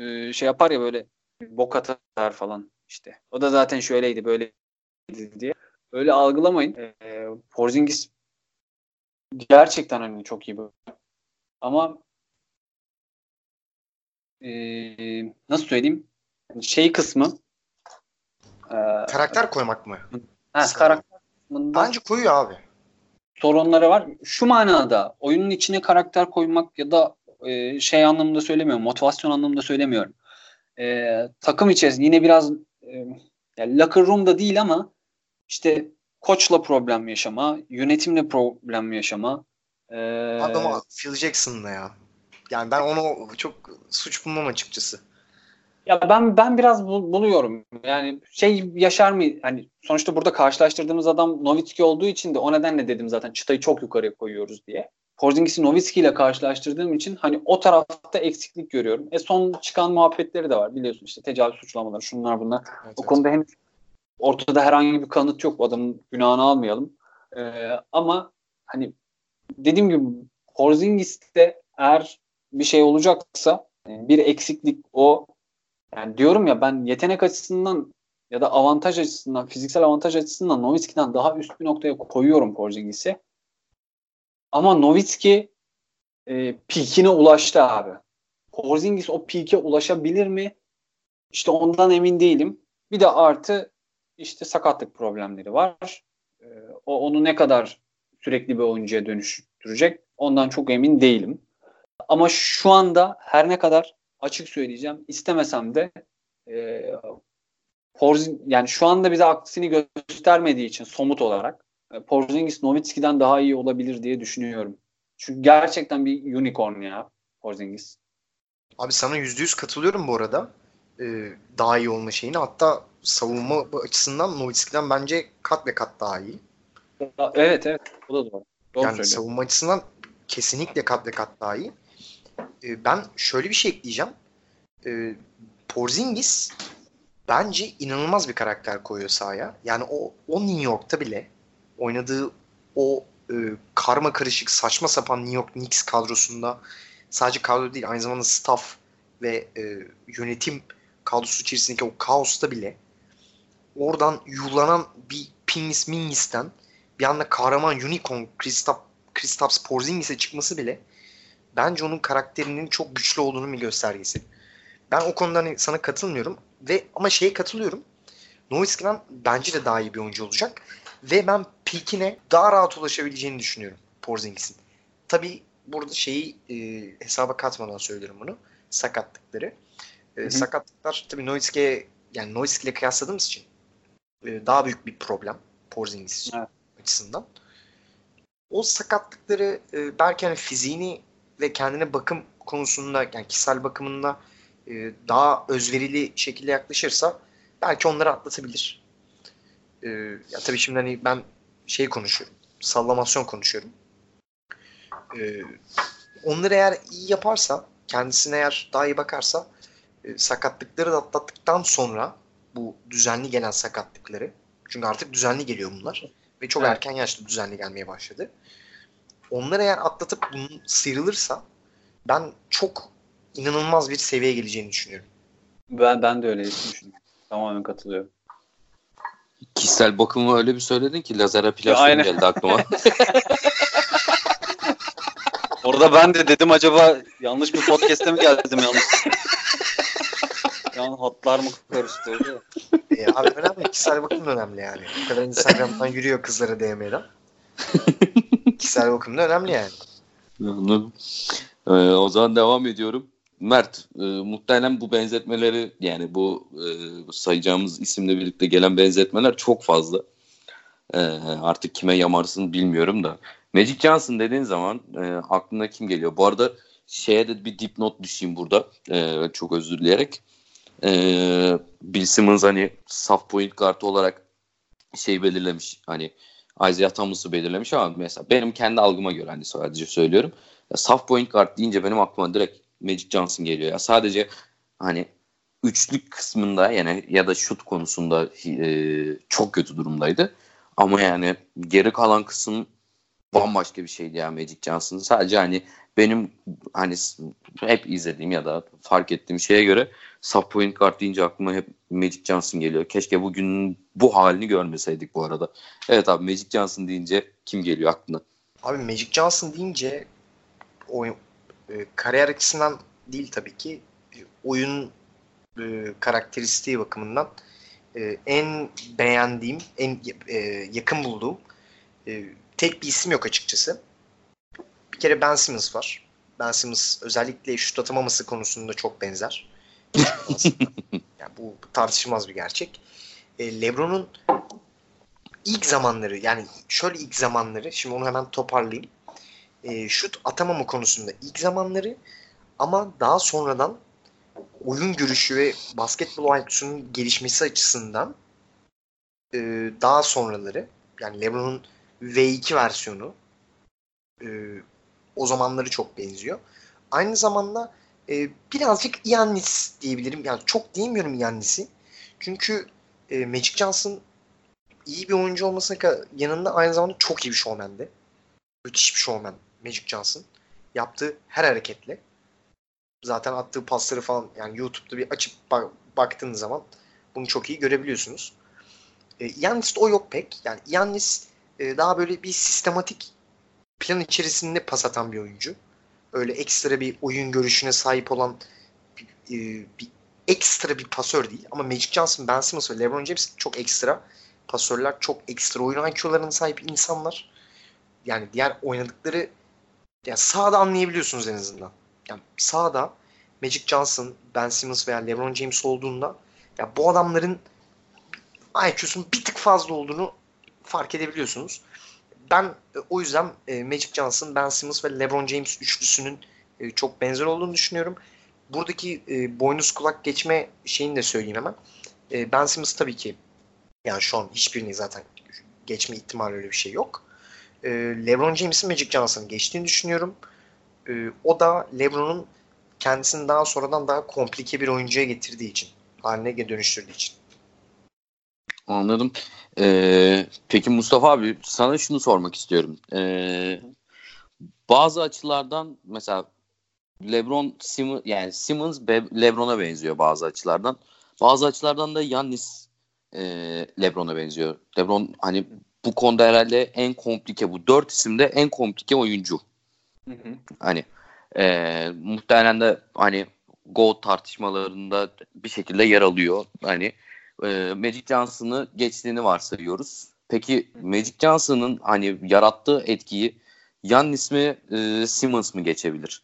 e, şey yapar ya böyle bok atar falan işte. O da zaten şöyleydi böyle diye. Öyle algılamayın. E, Porzingis gerçekten hani çok iyi bir ama e, nasıl söyleyeyim şey kısmı e, karakter koymak mı? Ha, karakter Bence koyuyor abi. Sorunları var. Şu manada oyunun içine karakter koymak ya da e, şey anlamında söylemiyorum. Motivasyon anlamında söylemiyorum. E, takım içerisinde yine biraz e, yani locker room'da değil ama işte koçla problem yaşama, yönetimle problem yaşama, ee... Adama Phil Jackson'la ya. Yani ben onu çok suç bulmam açıkçası. Ya ben ben biraz bul, buluyorum. Yani şey yaşar mı? Hani sonuçta burada karşılaştırdığımız adam Novitski olduğu için de o nedenle dedim zaten çıtayı çok yukarıya koyuyoruz diye. Porzingis'i Novitski ile karşılaştırdığım için hani o tarafta eksiklik görüyorum. E son çıkan muhabbetleri de var biliyorsun işte tecavüz suçlamaları şunlar bunlar. Evet, o evet. konuda henüz ortada herhangi bir kanıt yok. Adamın günahını almayalım. Ee, ama hani dediğim gibi Porzingis'te eğer bir şey olacaksa bir eksiklik o yani diyorum ya ben yetenek açısından ya da avantaj açısından, fiziksel avantaj açısından Novitski'den daha üst bir noktaya koyuyorum Porzingis'i. Ama Novitski e, peakine ulaştı abi. Porzingis o peak'e ulaşabilir mi? İşte ondan emin değilim. Bir de artı işte sakatlık problemleri var. E, o onu ne kadar sürekli bir oyuncuya dönüştürecek. Ondan çok emin değilim. Ama şu anda her ne kadar açık söyleyeceğim istemesem de e, Porzing, yani şu anda bize aksini göstermediği için somut olarak e, Porzingis Novitski'den daha iyi olabilir diye düşünüyorum. Çünkü gerçekten bir unicorn ya Porzingis. Abi sana yüzde yüz katılıyorum bu arada. Ee, daha iyi olma şeyini. Hatta savunma açısından Novitski'den bence kat ve kat daha iyi. Evet evet. O da doğru. doğru yani söylüyorum. savunma açısından kesinlikle kat ve kat daha iyi. Ee, ben şöyle bir şey ekleyeceğim. Ee, Porzingis bence inanılmaz bir karakter koyuyor sahaya. Yani o, o New York'ta bile oynadığı o e, karma karışık saçma sapan New York Knicks kadrosunda sadece kadro değil aynı zamanda staff ve e, yönetim kadrosu içerisindeki o kaosta bile oradan yuhlanan bir Pingis Mingis'ten bir anda kahraman unicorn Kristaps, Kristaps Porzingis'e çıkması bile bence onun karakterinin çok güçlü olduğunu bir göstergesi. Ben o konuda hani sana katılmıyorum ve ama şeye katılıyorum. Nowitzki'den bence de daha iyi bir oyuncu olacak ve ben peakine daha rahat ulaşabileceğini düşünüyorum Porzingis'in. Tabi burada şeyi e, hesaba katmadan söylüyorum bunu. Sakatlıkları. E, sakatlıklar tabii Nowitzki'ye yani Nowitzki ile kıyasladığımız için e, daha büyük bir problem Porzingis. Evet açısından. O sakatlıkları e, belki hani fiziğini ve kendine bakım konusunda yani kişisel bakımında e, daha özverili şekilde yaklaşırsa belki onları atlatabilir. E, ya tabii şimdi hani ben şey konuşuyorum. Sallamasyon konuşuyorum. E, onları eğer iyi yaparsa, kendisine eğer daha iyi bakarsa e, sakatlıkları da atlattıktan sonra bu düzenli gelen sakatlıkları çünkü artık düzenli geliyor bunlar ve çok evet. erken yaşta düzenli gelmeye başladı. Onları eğer atlatıp bunu sıyrılırsa ben çok inanılmaz bir seviyeye geleceğini düşünüyorum. Ben ben de öyle düşünüyorum. Tamamen katılıyorum. Kişisel bakımı öyle bir söyledin ki lazer epilasyon geldi aklıma. Orada ben de dedim acaba yanlış bir podcast'e mi geldim yanlış? Yani hatlar mı karıştı? e, abi önemli. Kişisel bakım da önemli yani. O kadar Instagram'dan yürüyor kızlara DM'den. Kişisel bakım da önemli yani. Anladım. Ee, o zaman devam ediyorum. Mert, e, muhtemelen bu benzetmeleri yani bu e, sayacağımız isimle birlikte gelen benzetmeler çok fazla. E, artık kime yamarsın bilmiyorum da. Magic Johnson dediğin zaman e, aklına kim geliyor? Bu arada şeye de bir dipnot düşeyim burada. E, çok özür dileyerek. E, Bill Simmons hani saf point kartı olarak şey belirlemiş. Hani Isaiah Thomas'ı belirlemiş ama mesela benim kendi algıma göre hani sadece söylüyorum. Ya, saf point guard deyince benim aklıma direkt Magic Johnson geliyor. Ya sadece hani üçlük kısmında yani ya da şut konusunda e, çok kötü durumdaydı. Ama yani geri kalan kısım bambaşka bir şeydi ya Magic Johnson. Sadece hani benim hani hep izlediğim ya da fark ettiğim şeye göre sub point guard deyince aklıma hep Magic Johnson geliyor. Keşke bugün bu halini görmeseydik bu arada. Evet abi Magic Johnson deyince kim geliyor aklına? Abi Magic Johnson deyince oyun e, kariyer açısından değil tabii ki oyun e, karakteristiği bakımından e, en beğendiğim, en e, yakın bulduğum e, tek bir isim yok açıkçası. Bir kere Ben Simmons var. Ben Simmons özellikle şut atamaması konusunda çok benzer. yani bu tartışılmaz bir gerçek. E, LeBron'un ilk zamanları yani şöyle ilk zamanları şimdi onu hemen toparlayayım. E, şut atamama konusunda ilk zamanları ama daha sonradan oyun görüşü ve basketbol IQ'sunun gelişmesi açısından e, daha sonraları yani LeBron'un V2 versiyonu e, o zamanları çok benziyor. Aynı zamanda e, birazcık Yannis diyebilirim. Yani çok diyemiyorum Yannis'i. Çünkü e, Magic Johnson iyi bir oyuncu olmasına yanında aynı zamanda çok iyi bir showman'di. Müthiş bir showman Magic Johnson. Yaptığı her hareketle zaten attığı pasları falan yani YouTube'da bir açıp bak, baktığınız zaman bunu çok iyi görebiliyorsunuz. E, Yannis'te o yok pek. Yani Yannis e, daha böyle bir sistematik plan içerisinde pas atan bir oyuncu. Öyle ekstra bir oyun görüşüne sahip olan bir, e, bir ekstra bir pasör değil. Ama Magic Johnson, Ben Simmons ve LeBron James çok ekstra pasörler, çok ekstra oyun IQ'larına sahip insanlar. Yani diğer oynadıkları yani sahada anlayabiliyorsunuz en azından. Yani sahada Magic Johnson, Ben Simmons veya LeBron James olduğunda ya bu adamların IQ'sunun bir tık fazla olduğunu fark edebiliyorsunuz. Ben e, o yüzden e, Magic Johnson, Ben Simmons ve LeBron James üçlüsünün e, çok benzer olduğunu düşünüyorum. Buradaki boynuz kulak geçme şeyini de söyleyeyim hemen. Ben Simmons tabii ki yani şu an hiçbirini zaten geçme ihtimali öyle bir şey yok. LeBron James'in Magic Johnson'ı geçtiğini düşünüyorum. O da LeBron'un kendisini daha sonradan daha komplike bir oyuncuya getirdiği için, haline dönüştürdüğü için. Anladım. Ee, peki Mustafa abi sana şunu sormak istiyorum. Ee, bazı açılardan mesela LeBron Simmons yani Simmons LeBron'a benziyor bazı açılardan. Bazı açılardan da Yannis e, LeBron'a benziyor. LeBron hani bu konuda herhalde en komplike bu dört isimde en komplike oyuncu. Hı hı. Hani e, muhtemelen de hani GOAT tartışmalarında bir şekilde yer alıyor. Hani e, Magic Johnson'ı geçtiğini varsayıyoruz. Peki Magic Johnson'ın hani yarattığı etkiyi Yannis mi e, Simmons mı geçebilir?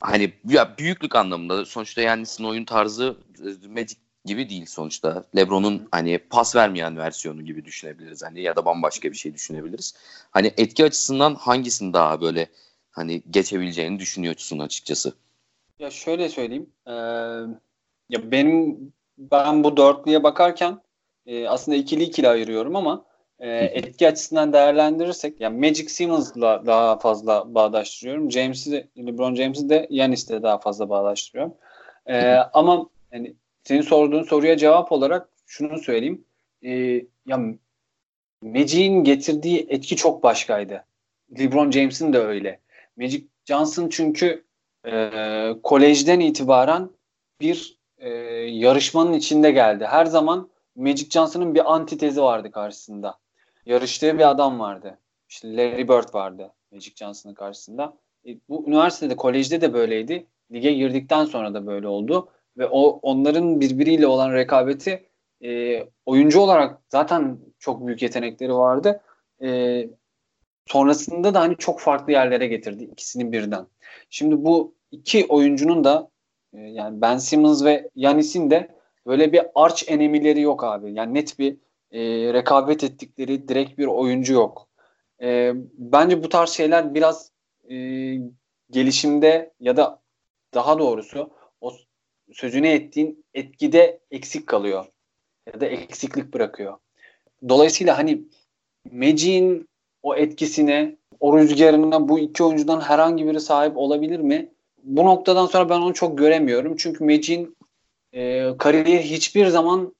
Hani ya büyüklük anlamında sonuçta Yannis'in oyun tarzı e, Magic gibi değil sonuçta. LeBron'un hani pas vermeyen versiyonu gibi düşünebiliriz hani ya da bambaşka bir şey düşünebiliriz. Hani etki açısından hangisini daha böyle hani geçebileceğini düşünüyorsun açıkçası. Ya şöyle söyleyeyim. Ee, ya benim ben bu dörtlüye bakarken e, aslında ikili ikili ayırıyorum ama e, etki açısından değerlendirirsek yani Magic Simmons'la daha fazla bağdaştırıyorum. James'i LeBron James'i de Yanis'le daha fazla bağdaştırıyorum. E, ama yani senin sorduğun soruya cevap olarak şunu söyleyeyim. E, ya Magic'in getirdiği etki çok başkaydı. LeBron James'in de öyle. Magic Johnson çünkü e, kolejden itibaren bir e, yarışmanın içinde geldi. Her zaman Magic Johnson'ın bir antitezi vardı karşısında. Yarıştığı bir adam vardı. İşte Larry Bird vardı Magic Johnson'ın karşısında. E, bu üniversitede, kolejde de böyleydi. Lige girdikten sonra da böyle oldu. Ve o onların birbiriyle olan rekabeti e, oyuncu olarak zaten çok büyük yetenekleri vardı. E, sonrasında da hani çok farklı yerlere getirdi ikisini birden. Şimdi bu iki oyuncunun da yani Ben Simmons ve Yanis'in de böyle bir arch enemileri yok abi. Yani net bir e, rekabet ettikleri direkt bir oyuncu yok. E, bence bu tarz şeyler biraz e, gelişimde ya da daha doğrusu o sözüne ettiğin etkide eksik kalıyor ya da eksiklik bırakıyor. Dolayısıyla hani Magic'in o etkisine, o rüzgarına bu iki oyuncudan herhangi biri sahip olabilir mi? Bu noktadan sonra ben onu çok göremiyorum. Çünkü Magic'in e, kariyeri hiçbir zaman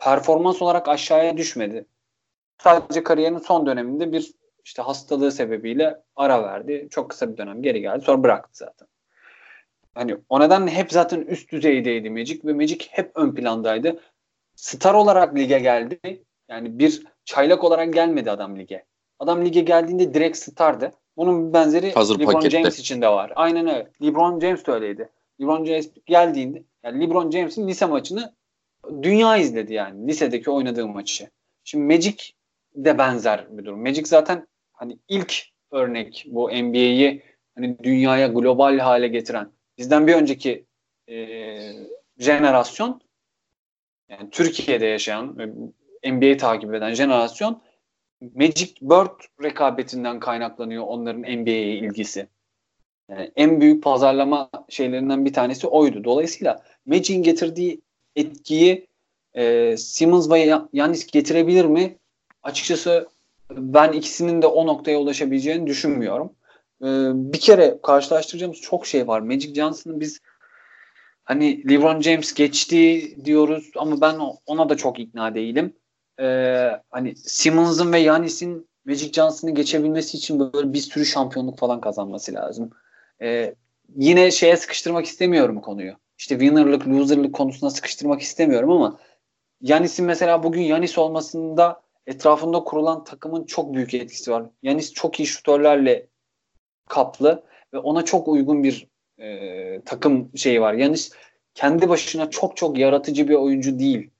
performans olarak aşağıya düşmedi. Sadece kariyerinin son döneminde bir işte hastalığı sebebiyle ara verdi. Çok kısa bir dönem geri geldi. Sonra bıraktı zaten. Hani o nedenle hep zaten üst düzeydeydi Magic ve Magic hep ön plandaydı. Star olarak lige geldi. Yani bir çaylak olarak gelmedi adam lige. Adam lige geldiğinde direkt stardı. Bunun bir benzeri Hazır LeBron pakette. James için de var. Aynen öyle. LeBron James de öyleydi. LeBron James geldiğinde yani LeBron James'in lise maçını dünya izledi yani. Lisedeki oynadığı maçı. Şimdi Magic de benzer bir durum. Magic zaten hani ilk örnek bu NBA'yi hani dünyaya global hale getiren bizden bir önceki e, jenerasyon yani Türkiye'de yaşayan NBA'yi takip eden jenerasyon Magic Bird rekabetinden kaynaklanıyor onların NBA'ye ilgisi. Yani en büyük pazarlama şeylerinden bir tanesi oydu. Dolayısıyla Magic'in getirdiği etkiyi e, Simmons ve Yanis getirebilir mi? Açıkçası ben ikisinin de o noktaya ulaşabileceğini düşünmüyorum. E, bir kere karşılaştıracağımız çok şey var. Magic Johnson'ı biz hani LeBron James geçti diyoruz ama ben ona da çok ikna değilim. E, hani Simmons'ın ve Yanis'in Magic Johnson'ı geçebilmesi için böyle bir sürü şampiyonluk falan kazanması lazım. E, yine şeye sıkıştırmak istemiyorum konuyu. İşte winner'lık, loser'lık konusuna sıkıştırmak istemiyorum ama Yanis'in mesela bugün Yanis olmasında etrafında kurulan takımın çok büyük etkisi var. Yanis çok iyi şutörlerle kaplı ve ona çok uygun bir e, takım şeyi var. Yanis kendi başına çok çok yaratıcı bir oyuncu değil.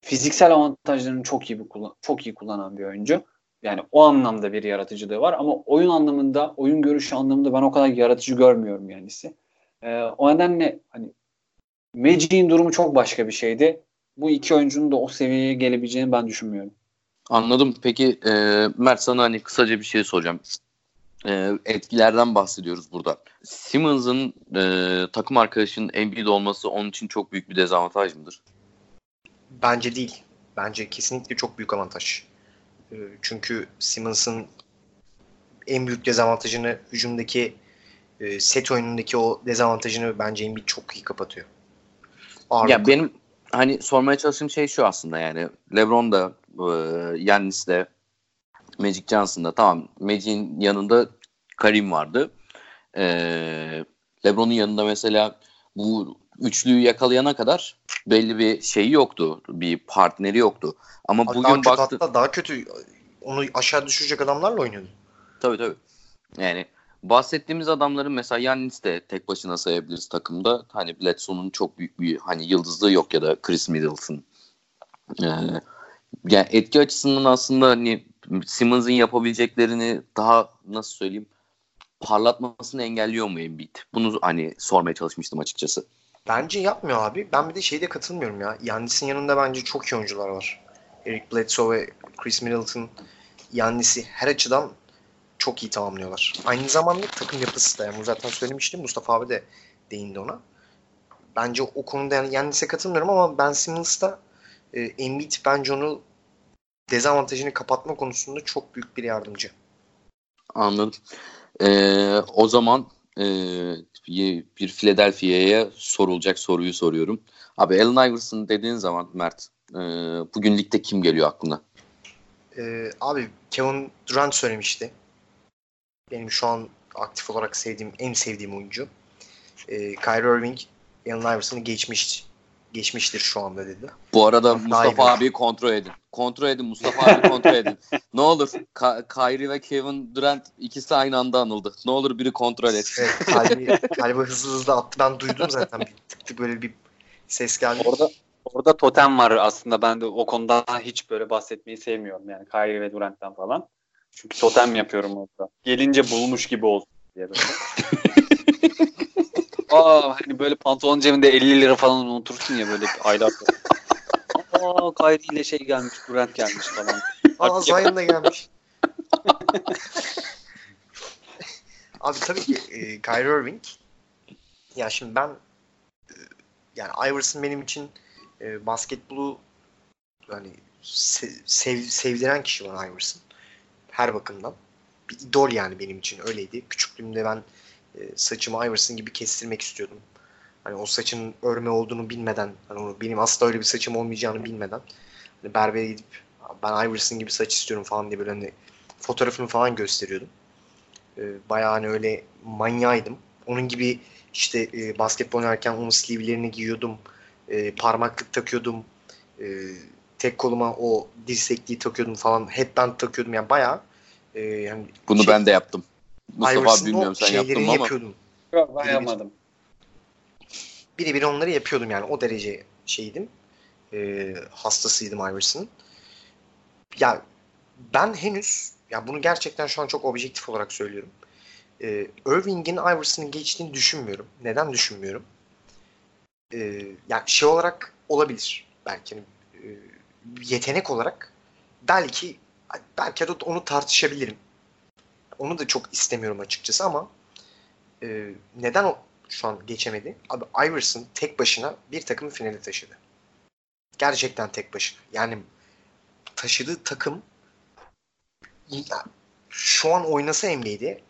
Fiziksel avantajlarını çok iyi bir çok iyi kullanan bir oyuncu. Yani o anlamda bir yaratıcılığı var ama oyun anlamında, oyun görüşü anlamında ben o kadar yaratıcı görmüyorum Yanis'i. E, o nedenle hani Magic'in durumu çok başka bir şeydi. Bu iki oyuncunun da o seviyeye gelebileceğini ben düşünmüyorum. Anladım. Peki e, Mert sana hani kısaca bir şey soracağım. E, etkilerden bahsediyoruz burada. Simmons'ın e, takım arkadaşının Embiid olması onun için çok büyük bir dezavantaj mıdır? Bence değil. Bence kesinlikle çok büyük avantaj. E, çünkü Simmons'ın en büyük dezavantajını hücumdaki e, set oyunundaki o dezavantajını bence Embiid çok iyi kapatıyor. Ağırlık. Ya benim hani sormaya çalıştığım şey şu aslında yani LeBron da e, Yannis de Magic Johnson da tamam Magic'in yanında Karim vardı. E, LeBron'un yanında mesela bu üçlüyü yakalayana kadar belli bir şeyi yoktu. Bir partneri yoktu. Ama hatta bugün baktı... Hatta daha kötü onu aşağı düşürecek adamlarla oynuyordu. Tabii tabii. Yani bahsettiğimiz adamların mesela Yannis de tek başına sayabiliriz takımda. Hani Bledsoe'nun çok büyük bir hani yıldızlığı yok ya da Chris Middleton. Ee, yani etki açısından aslında hani Simmons'ın yapabileceklerini daha nasıl söyleyeyim parlatmasını engelliyor mu Embiid? Bunu hani sormaya çalışmıştım açıkçası. Bence yapmıyor abi. Ben bir de şeyde katılmıyorum ya. Yannis'in yanında bence çok iyi oyuncular var. Eric Bledsoe ve Chris Middleton Yannis'i her açıdan çok iyi tamamlıyorlar. Aynı zamanda takım yapısı da yani zaten söylemiştim. Mustafa abi de değindi ona. Bence o konuda yani Yannis'e katılmıyorum ama Ben Simmons da e, Embiid bence onu dezavantajını kapatma konusunda çok büyük bir yardımcı. Anladım. Ee, o zaman e, bir Philadelphia'ya sorulacak soruyu soruyorum. Abi Allen Iverson dediğin zaman Mert e, bugün ligde kim geliyor aklına? Ee, abi Kevin Durant söylemişti. Benim şu an aktif olarak sevdiğim, en sevdiğim oyuncu. Ee, Kyrie Irving Allen Iverson'ı geçmiş, geçmiştir şu anda dedi. Bu arada Mustafa abi kontrol edin. Kontrol edin Mustafa abi kontrol edin. Ne olur Ka- Kyrie ve Kevin Durant ikisi aynı anda anıldı. Ne olur biri kontrol et. Evet, kalbi, kalbi hızlı hızlı attı. Ben duydum zaten. Bir tık tık böyle bir ses geldi. Orada orada totem var aslında. Ben de o konuda hiç böyle bahsetmeyi sevmiyorum. Yani Kyrie ve Durant'ten falan. Çünkü totem yapıyorum orada. Gelince bulmuş gibi olsun diye böyle. Aa hani böyle pantolon cebinde 50 lira falan unutursun ya böyle aylar. Aa Kyrie ile şey gelmiş, Durant gelmiş falan. Aa Zion da gelmiş. Abi tabii ki e, Kyrie Irving ya şimdi ben e, yani Iverson benim için e, basketbolu yani sev, sev, sevdiren kişi var Iverson. Her bakımdan. Bir idol yani benim için öyleydi. Küçüklüğümde ben saçımı Iverson gibi kestirmek istiyordum. Hani o saçın örme olduğunu bilmeden, hani onu, benim asla öyle bir saçım olmayacağını bilmeden hani berbere gidip ben Iverson gibi saç istiyorum falan diye böyle hani fotoğrafını falan gösteriyordum. E, bayağı hani öyle manyaydım. Onun gibi işte e, basketbol oynarken onun sleeve'lerini giyiyordum. E, parmaklık takıyordum. E, tek koluma o dirsekliği takıyordum falan. Headband takıyordum yani bayağı. E, yani Bunu şey, ben de yaptım. Mustafa Iverson'ın abi bilmiyorum sen yaptın mı ama. yapıyordum. Yok ben yapmadım. Birebir onları yapıyordum yani o derece şeydim. E, hastasıydım Iverson'ın. Ya ben henüz ya bunu gerçekten şu an çok objektif olarak söylüyorum. E, Irving'in Iverson'ı geçtiğini düşünmüyorum. Neden düşünmüyorum? E, yani şey olarak olabilir belki hani, e, yetenek olarak belki belki de onu tartışabilirim. Onu da çok istemiyorum açıkçası ama e, neden o şu an geçemedi? Abi Iverson tek başına bir takımı finale taşıdı. Gerçekten tek başına. Yani taşıdığı takım şu an oynasa NBA'de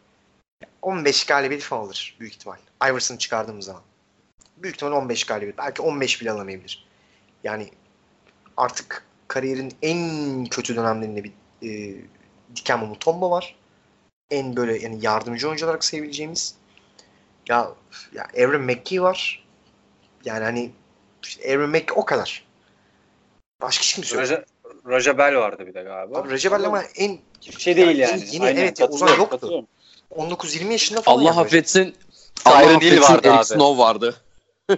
15 galibiyet falan alır büyük ihtimal. Iverson'ı çıkardığımız zaman. Büyük ihtimal 15 galibiyet. Belki 15 bile alamayabilir. Yani artık kariyerin en kötü dönemlerinde bir e, Dikembe Mutombo var. En böyle yani yardımcı oyuncu olarak sevebileceğimiz. Ya, ya Aaron McKee var. Yani hani işte Aaron McKee o kadar. Başka kimse yok. Raja, Raja Bell vardı bir de galiba. Abi Recep ama en şey değil yani. Yine, yine evet o zaman yoktu. 19-20 yaşında falan. Allah affetsin. Tyron Hill vardı Eric abi. Snow vardı.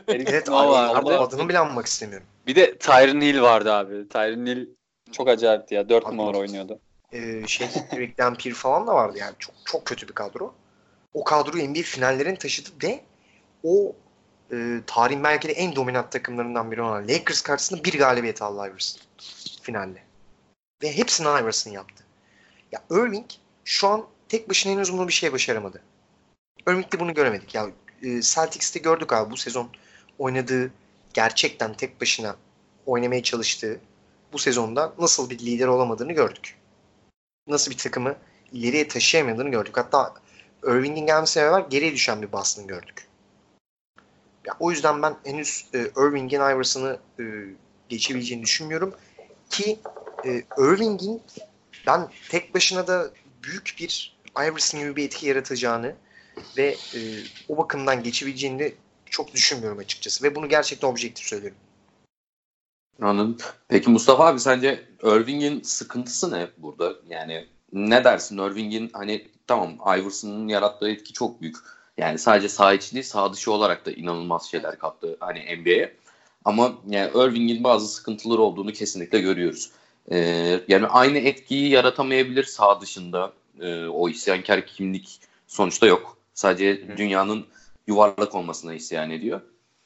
Evet Snow abi, vardı. ama adını bile anmak istemiyorum. Bir de Tyron Hill vardı abi. Tyron Hill çok acayipti ya. 4 Abi. numara oynuyordu. Ee, şey Rick Dampier falan da vardı yani çok çok kötü bir kadro. O kadroyu NBA finallerine taşıdı ve o e, tarihin belki de en dominant takımlarından biri olan Lakers karşısında bir galibiyet aldı Iverson finalde. Ve hepsini Iverson yaptı. Ya Irving şu an tek başına henüz bunu bir şey başaramadı. Irving'de bunu göremedik. Ya e, Celtics'te gördük abi bu sezon oynadığı gerçekten tek başına oynamaya çalıştığı bu sezonda nasıl bir lider olamadığını gördük. Nasıl bir takımı ileriye taşıyamadığını gördük. Hatta Irving'in gelmesiyle beraber geriye düşen bir Boston gördük. Ya, o yüzden ben henüz e, Irving'in Iverson'ı e, geçebileceğini düşünmüyorum. Ki e, Irving'in ben tek başına da büyük bir Iverson gibi bir etki yaratacağını ve e, o bakımdan geçebileceğini de çok düşünmüyorum açıkçası. Ve bunu gerçekten objektif söylüyorum. Anladım. Peki Mustafa abi sence Irving'in sıkıntısı ne burada? Yani ne dersin? Irving'in hani tamam Iverson'ın yarattığı etki çok büyük. Yani sadece saha içi değil saha dışı olarak da inanılmaz şeyler kattı hani NBA'ye. Ama yani Irving'in bazı sıkıntıları olduğunu kesinlikle görüyoruz. Ee, yani aynı etkiyi yaratamayabilir saha dışında. Ee, o isyankar kimlik sonuçta yok. Sadece dünyanın yuvarlak olmasına isyan ediyor.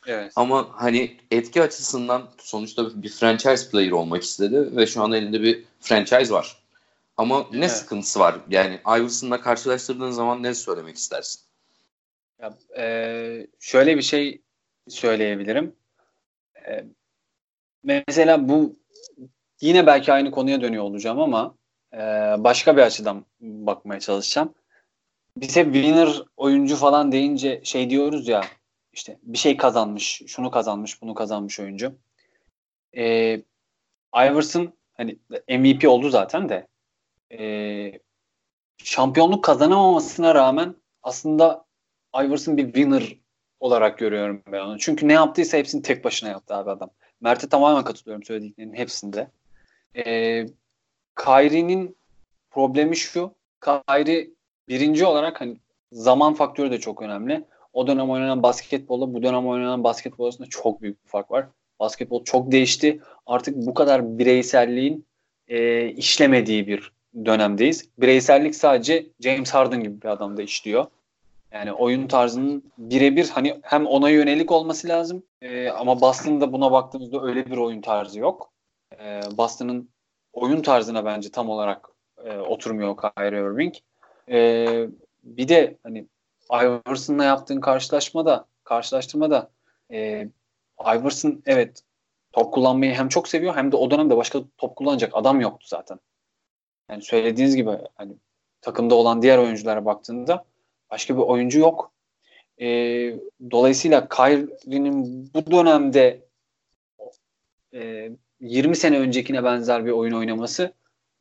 Evet. Ama hani etki açısından sonuçta bir franchise player olmak istedi ve şu an elinde bir franchise var. Ama ne Evet. sıkıntısı var? Yani Iverson'la karşılaştırdığın zaman ne söylemek istersin? Ya, e, şöyle bir şey söyleyebilirim. E, mesela bu yine belki aynı konuya dönüyor olacağım ama e, başka bir açıdan bakmaya çalışacağım. Biz hep winner oyuncu falan deyince şey diyoruz ya işte bir şey kazanmış, şunu kazanmış, bunu kazanmış oyuncu. E, Iverson hani MVP oldu zaten de e, şampiyonluk kazanamamasına rağmen aslında Iverson bir winner olarak görüyorum ben onu. Çünkü ne yaptıysa hepsini tek başına yaptı abi adam. Mert'e tamamen katılıyorum söylediklerinin hepsinde. Ee, Kyrie'nin problemi şu. Kyrie birinci olarak hani zaman faktörü de çok önemli. O dönem oynanan basketbolla bu dönem oynanan basketbol arasında çok büyük bir fark var. Basketbol çok değişti. Artık bu kadar bireyselliğin e, işlemediği bir dönemdeyiz. Bireysellik sadece James Harden gibi bir adamda işliyor. Yani oyun tarzının birebir hani hem ona yönelik olması lazım e, ama Boston'da buna baktığımızda öyle bir oyun tarzı yok. E, Boston'ın oyun tarzına bence tam olarak e, oturmuyor Kyrie Irving. E, bir de hani Iverson'la yaptığın karşılaşmada karşılaştırmada e, Iverson evet top kullanmayı hem çok seviyor hem de o dönemde başka top kullanacak adam yoktu zaten. Yani söylediğiniz gibi hani takımda olan diğer oyunculara baktığında başka bir oyuncu yok. E, dolayısıyla Kyrie'nin bu dönemde e, 20 sene öncekine benzer bir oyun oynaması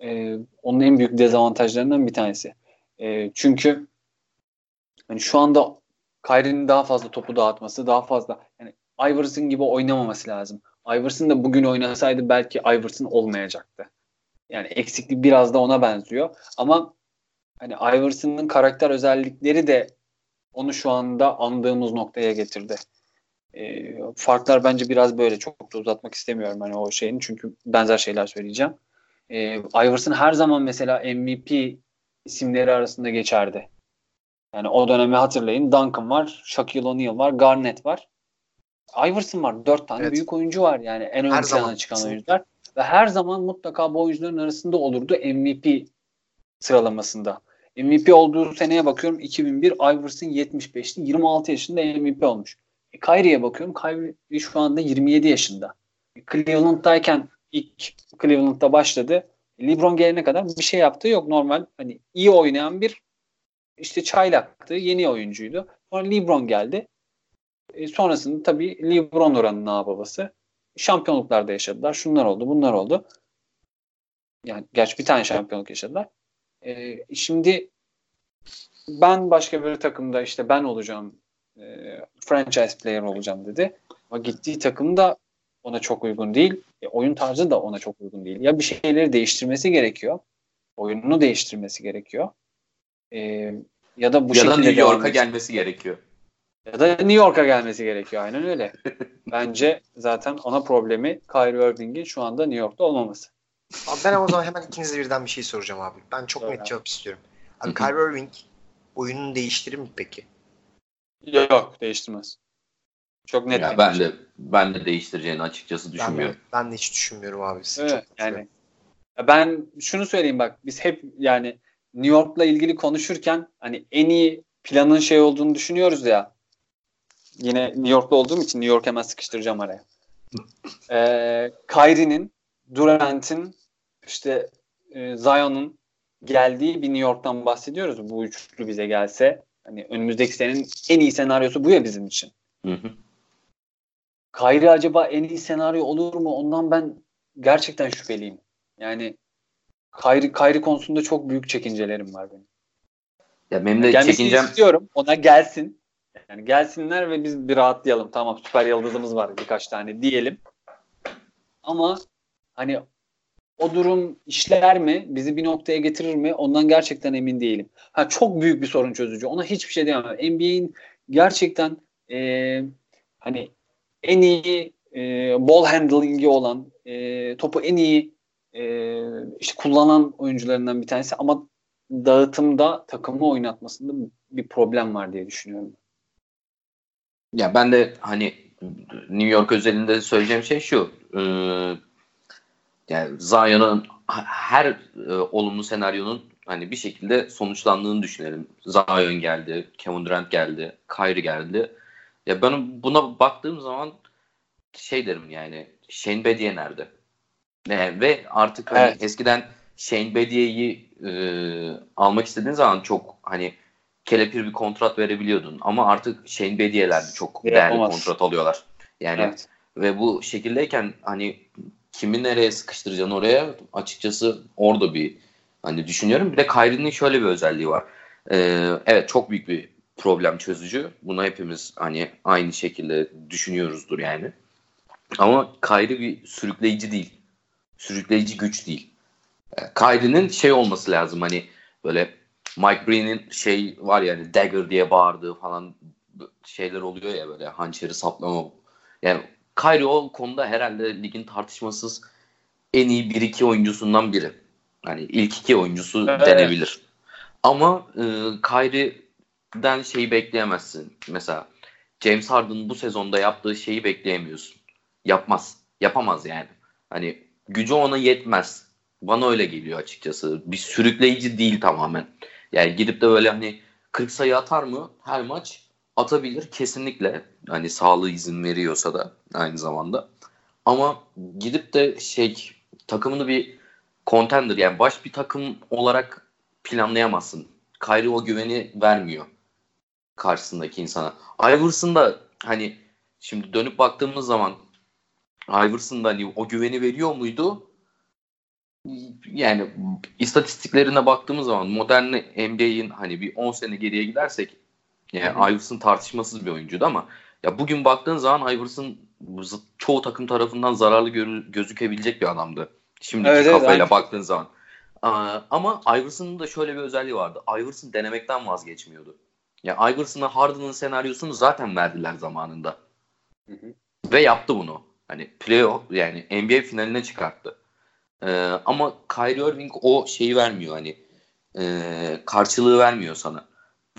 e, onun en büyük dezavantajlarından bir tanesi. E, çünkü hani şu anda Kyrie'nin daha fazla topu dağıtması, daha fazla yani Iverson gibi oynamaması lazım. Iverson da bugün oynasaydı belki Iverson olmayacaktı. Yani eksiklik biraz da ona benziyor. Ama hani Iverson'ın karakter özellikleri de onu şu anda andığımız noktaya getirdi. E, farklar bence biraz böyle. Çok da uzatmak istemiyorum hani o şeyin. Çünkü benzer şeyler söyleyeceğim. E, Iverson her zaman mesela MVP isimleri arasında geçerdi. Yani o dönemi hatırlayın. Duncan var, Shaquille O'Neal var, Garnett var. Iverson var. Dört tane Evet. büyük oyuncu var yani en ön plana çıkan Kesinlikle. oyuncular. Ve her zaman mutlaka bu oyuncuların arasında olurdu MVP sıralamasında. MVP olduğu seneye bakıyorum 2001 Iverson 75'ti. 26 yaşında MVP olmuş. E, Kyrie'ye bakıyorum. Kyrie şu anda 27 yaşında. E, Cleveland'dayken ilk Cleveland'da başladı. LeBron gelene kadar bir şey yaptığı yok. Normal hani iyi oynayan bir işte çaylaktı. Yeni oyuncuydu. Sonra LeBron geldi. E, sonrasında tabii LeBron oranın ağababası. Şampiyonluklarda yaşadılar. Şunlar oldu, bunlar oldu. Yani gerçi bir tane şampiyonluk yaşadılar. E, şimdi ben başka bir takımda işte ben olacağım e, franchise player olacağım dedi. Ama gittiği takım da ona çok uygun değil. E, oyun tarzı da ona çok uygun değil. Ya bir şeyleri değiştirmesi gerekiyor. Oyununu değiştirmesi gerekiyor. E, ya da bu ya da New York'a gelmesi gerekiyor. Ya da New York'a gelmesi gerekiyor. Aynen öyle. Bence zaten ana problemi Kyrie Irving'in şu anda New York'ta olmaması. Abi ben o zaman hemen ikinize birden bir şey soracağım abi. Ben çok net abi. cevap istiyorum. Abi. Kyrie Irving oyununu değiştirir mi peki? Yok değiştirmez. Çok net. Ya ben şey. de ben de değiştireceğini açıkçası Ben de, düşünmüyorum. ben de hiç düşünmüyorum abi. Evet, çok yani Ya ben şunu söyleyeyim bak biz hep yani New York'la ilgili konuşurken hani en iyi planın şey olduğunu düşünüyoruz ya. Yine New York'ta olduğum için New York hemen sıkıştıracağım araya. Ee, Kyrie'nin, Durant'in, işte e, Zion'un geldiği bir New York'tan bahsediyoruz. Bu üçlü bize gelse hani önümüzdeki senenin en iyi senaryosu bu ya bizim için. Hı hı. Kyrie acaba en iyi senaryo olur mu? Ondan ben gerçekten şüpheliyim. Yani Kyrie, Kyrie konusunda çok büyük çekincelerim var benim. Ya benim de Gelmesini çekincem istiyorum. Ona gelsin. Yani gelsinler ve biz bir rahatlayalım. Tamam süper yıldızımız var birkaç tane diyelim. Ama hani o durum işler mi? Bizi bir noktaya getirir mi? Ondan gerçekten emin değilim. Ha çok büyük bir sorun çözücü. Ona hiçbir şey diyemem. NBA'in gerçekten e, hani en iyi e, ball handling'i olan e, topu en iyi e, işte kullanan oyuncularından bir tanesi ama dağıtımda takımı oynatmasında bir problem var diye düşünüyorum. ya ben de hani New York özelinde söyleyeceğim şey şu. E, yani Zion'un her e, olumlu senaryonun hani bir şekilde sonuçlandığını düşünelim. Zion geldi, Kevin Durant geldi, Kyrie geldi. Ya ben buna baktığım zaman şey derim yani Shane Bediye nerede? Ne, ve artık hani evet. eskiden Shane Bedie'yi e, almak istediğin zaman çok hani kelepir bir kontrat verebiliyordun. Ama artık Shane Bedie'ler de çok değerli Yapamaz. kontrat alıyorlar. Yani evet. ve bu şekildeyken hani kimi nereye sıkıştıracaksın oraya açıkçası orada bir hani düşünüyorum. Bir de Kyrie'nin şöyle bir özelliği var. Ee, evet çok büyük bir problem çözücü. Buna hepimiz hani aynı şekilde düşünüyoruzdur yani. Ama Kyrie bir sürükleyici değil. Sürükleyici güç değil. Ee, Kyrie'nin şey olması lazım hani böyle Mike Breen'in şey var yani dagger diye bağırdığı falan şeyler oluyor ya böyle hançeri saplama. Yani Kyrie o konuda herhalde ligin tartışmasız en iyi 1-2 oyuncusundan biri. Hani ilk iki oyuncusu evet. denebilir. Ama e, Kyrie'den şeyi bekleyemezsin. Mesela James Harden bu sezonda yaptığı şeyi bekleyemiyorsun. Yapmaz. Yapamaz yani. Hani gücü ona yetmez. Bana öyle geliyor açıkçası. Bir sürükleyici değil tamamen. Yani gidip de böyle hani 40 sayı atar mı her maç? Atabilir kesinlikle. Hani sağlığı izin veriyorsa da aynı zamanda. Ama gidip de şey takımını bir contender yani baş bir takım olarak planlayamazsın. Kyrie o güveni vermiyor karşısındaki insana. Iverson da hani şimdi dönüp baktığımız zaman Iverson da hani o güveni veriyor muydu? Yani istatistiklerine baktığımız zaman modern NBA'in hani bir 10 sene geriye gidersek yani. Iverson tartışmasız bir oyuncuydu ama ya bugün baktığın zaman Iverson çoğu takım tarafından zararlı gözükebilecek bir adamdı. Şimdiki evet, kafayla evet, baktığın zaman. ama Iverson'ın da şöyle bir özelliği vardı. Iverson denemekten vazgeçmiyordu. Ya yani Iverson'a Harden'ın senaryosunu zaten verdiler zamanında. Hı hı. Ve yaptı bunu. Hani playoff yani NBA finaline çıkarttı. Ee, ama Kyrie Irving o şeyi vermiyor hani e, karşılığı vermiyor sana.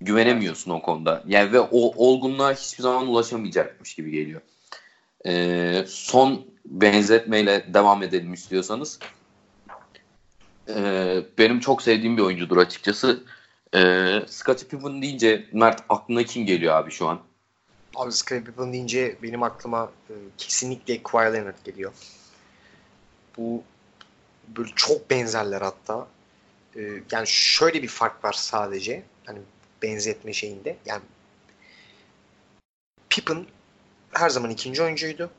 Güvenemiyorsun o konuda. Yani ve o olgunluğa hiçbir zaman ulaşamayacakmış gibi geliyor. Ee, son benzetmeyle devam edelim istiyorsanız. Ee, benim çok sevdiğim bir oyuncudur açıkçası. Ee, Scottie Pippen deyince Mert aklına kim geliyor abi şu an? Abi Pippen deyince benim aklıma e, kesinlikle Kawhi Leonard geliyor. Bu böyle çok benzerler hatta. E, yani şöyle bir fark var sadece. Hani benzetme şeyinde. Yani Pippen her zaman ikinci oyuncuydu.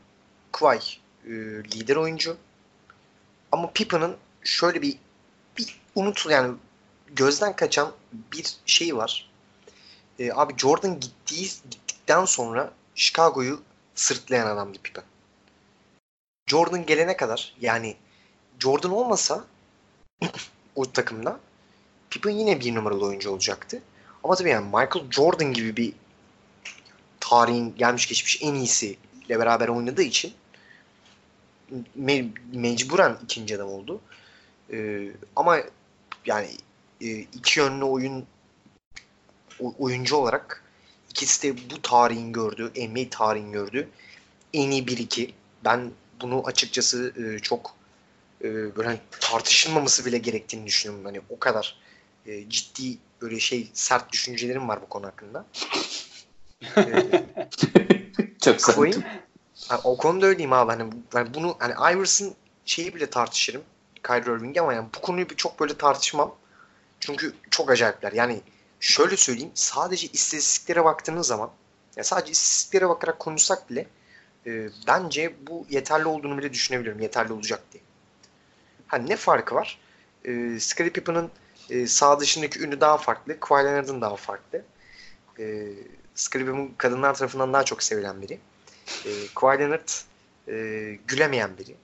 Kawhi e, lider oyuncu. Ama Pippen'ın şöyle bir bir unutul yani gözden kaçan bir şey var. E, abi Jordan gittiği gittikten sonra Chicago'yu sırtlayan adamdı Pippen. Jordan gelene kadar yani Jordan olmasa o takımda Pippen yine bir numaralı oyuncu olacaktı. Ama tabii yani Michael Jordan gibi bir tarihin gelmiş geçmiş en iyisi ile beraber oynadığı için me- mecburen ikinci adam oldu. Ee, ama yani e, iki yönlü oyun oyuncu olarak ikisi de bu tarihin gördüğü, NBA tarihin gördüğü en iyi bir iki. Ben bunu açıkçası e, çok e, böyle hani tartışılmaması bile gerektiğini düşünüyorum. Hani o kadar e, ciddi böyle şey sert düşüncelerim var bu konu hakkında. Çok sert. Yani o konuda öyleyim abi. Hani, yani bunu hani Iverson şeyi bile tartışırım. Kyrie Irving'i ama yani bu konuyu çok böyle tartışmam. Çünkü çok acayipler. Yani şöyle söyleyeyim. Sadece istatistiklere baktığınız zaman yani sadece istatistiklere bakarak konuşsak bile e, bence bu yeterli olduğunu bile düşünebilirim. Yeterli olacak diye. Hani ne farkı var? E, Scottie Pippen'ın e, sağ dışındaki ünü daha farklı. Kawhi Leonard'ın daha farklı. E, Scottie Pippen kadınlar tarafından daha çok sevilen biri. E, Kawhi Leonard e, gülemeyen biri.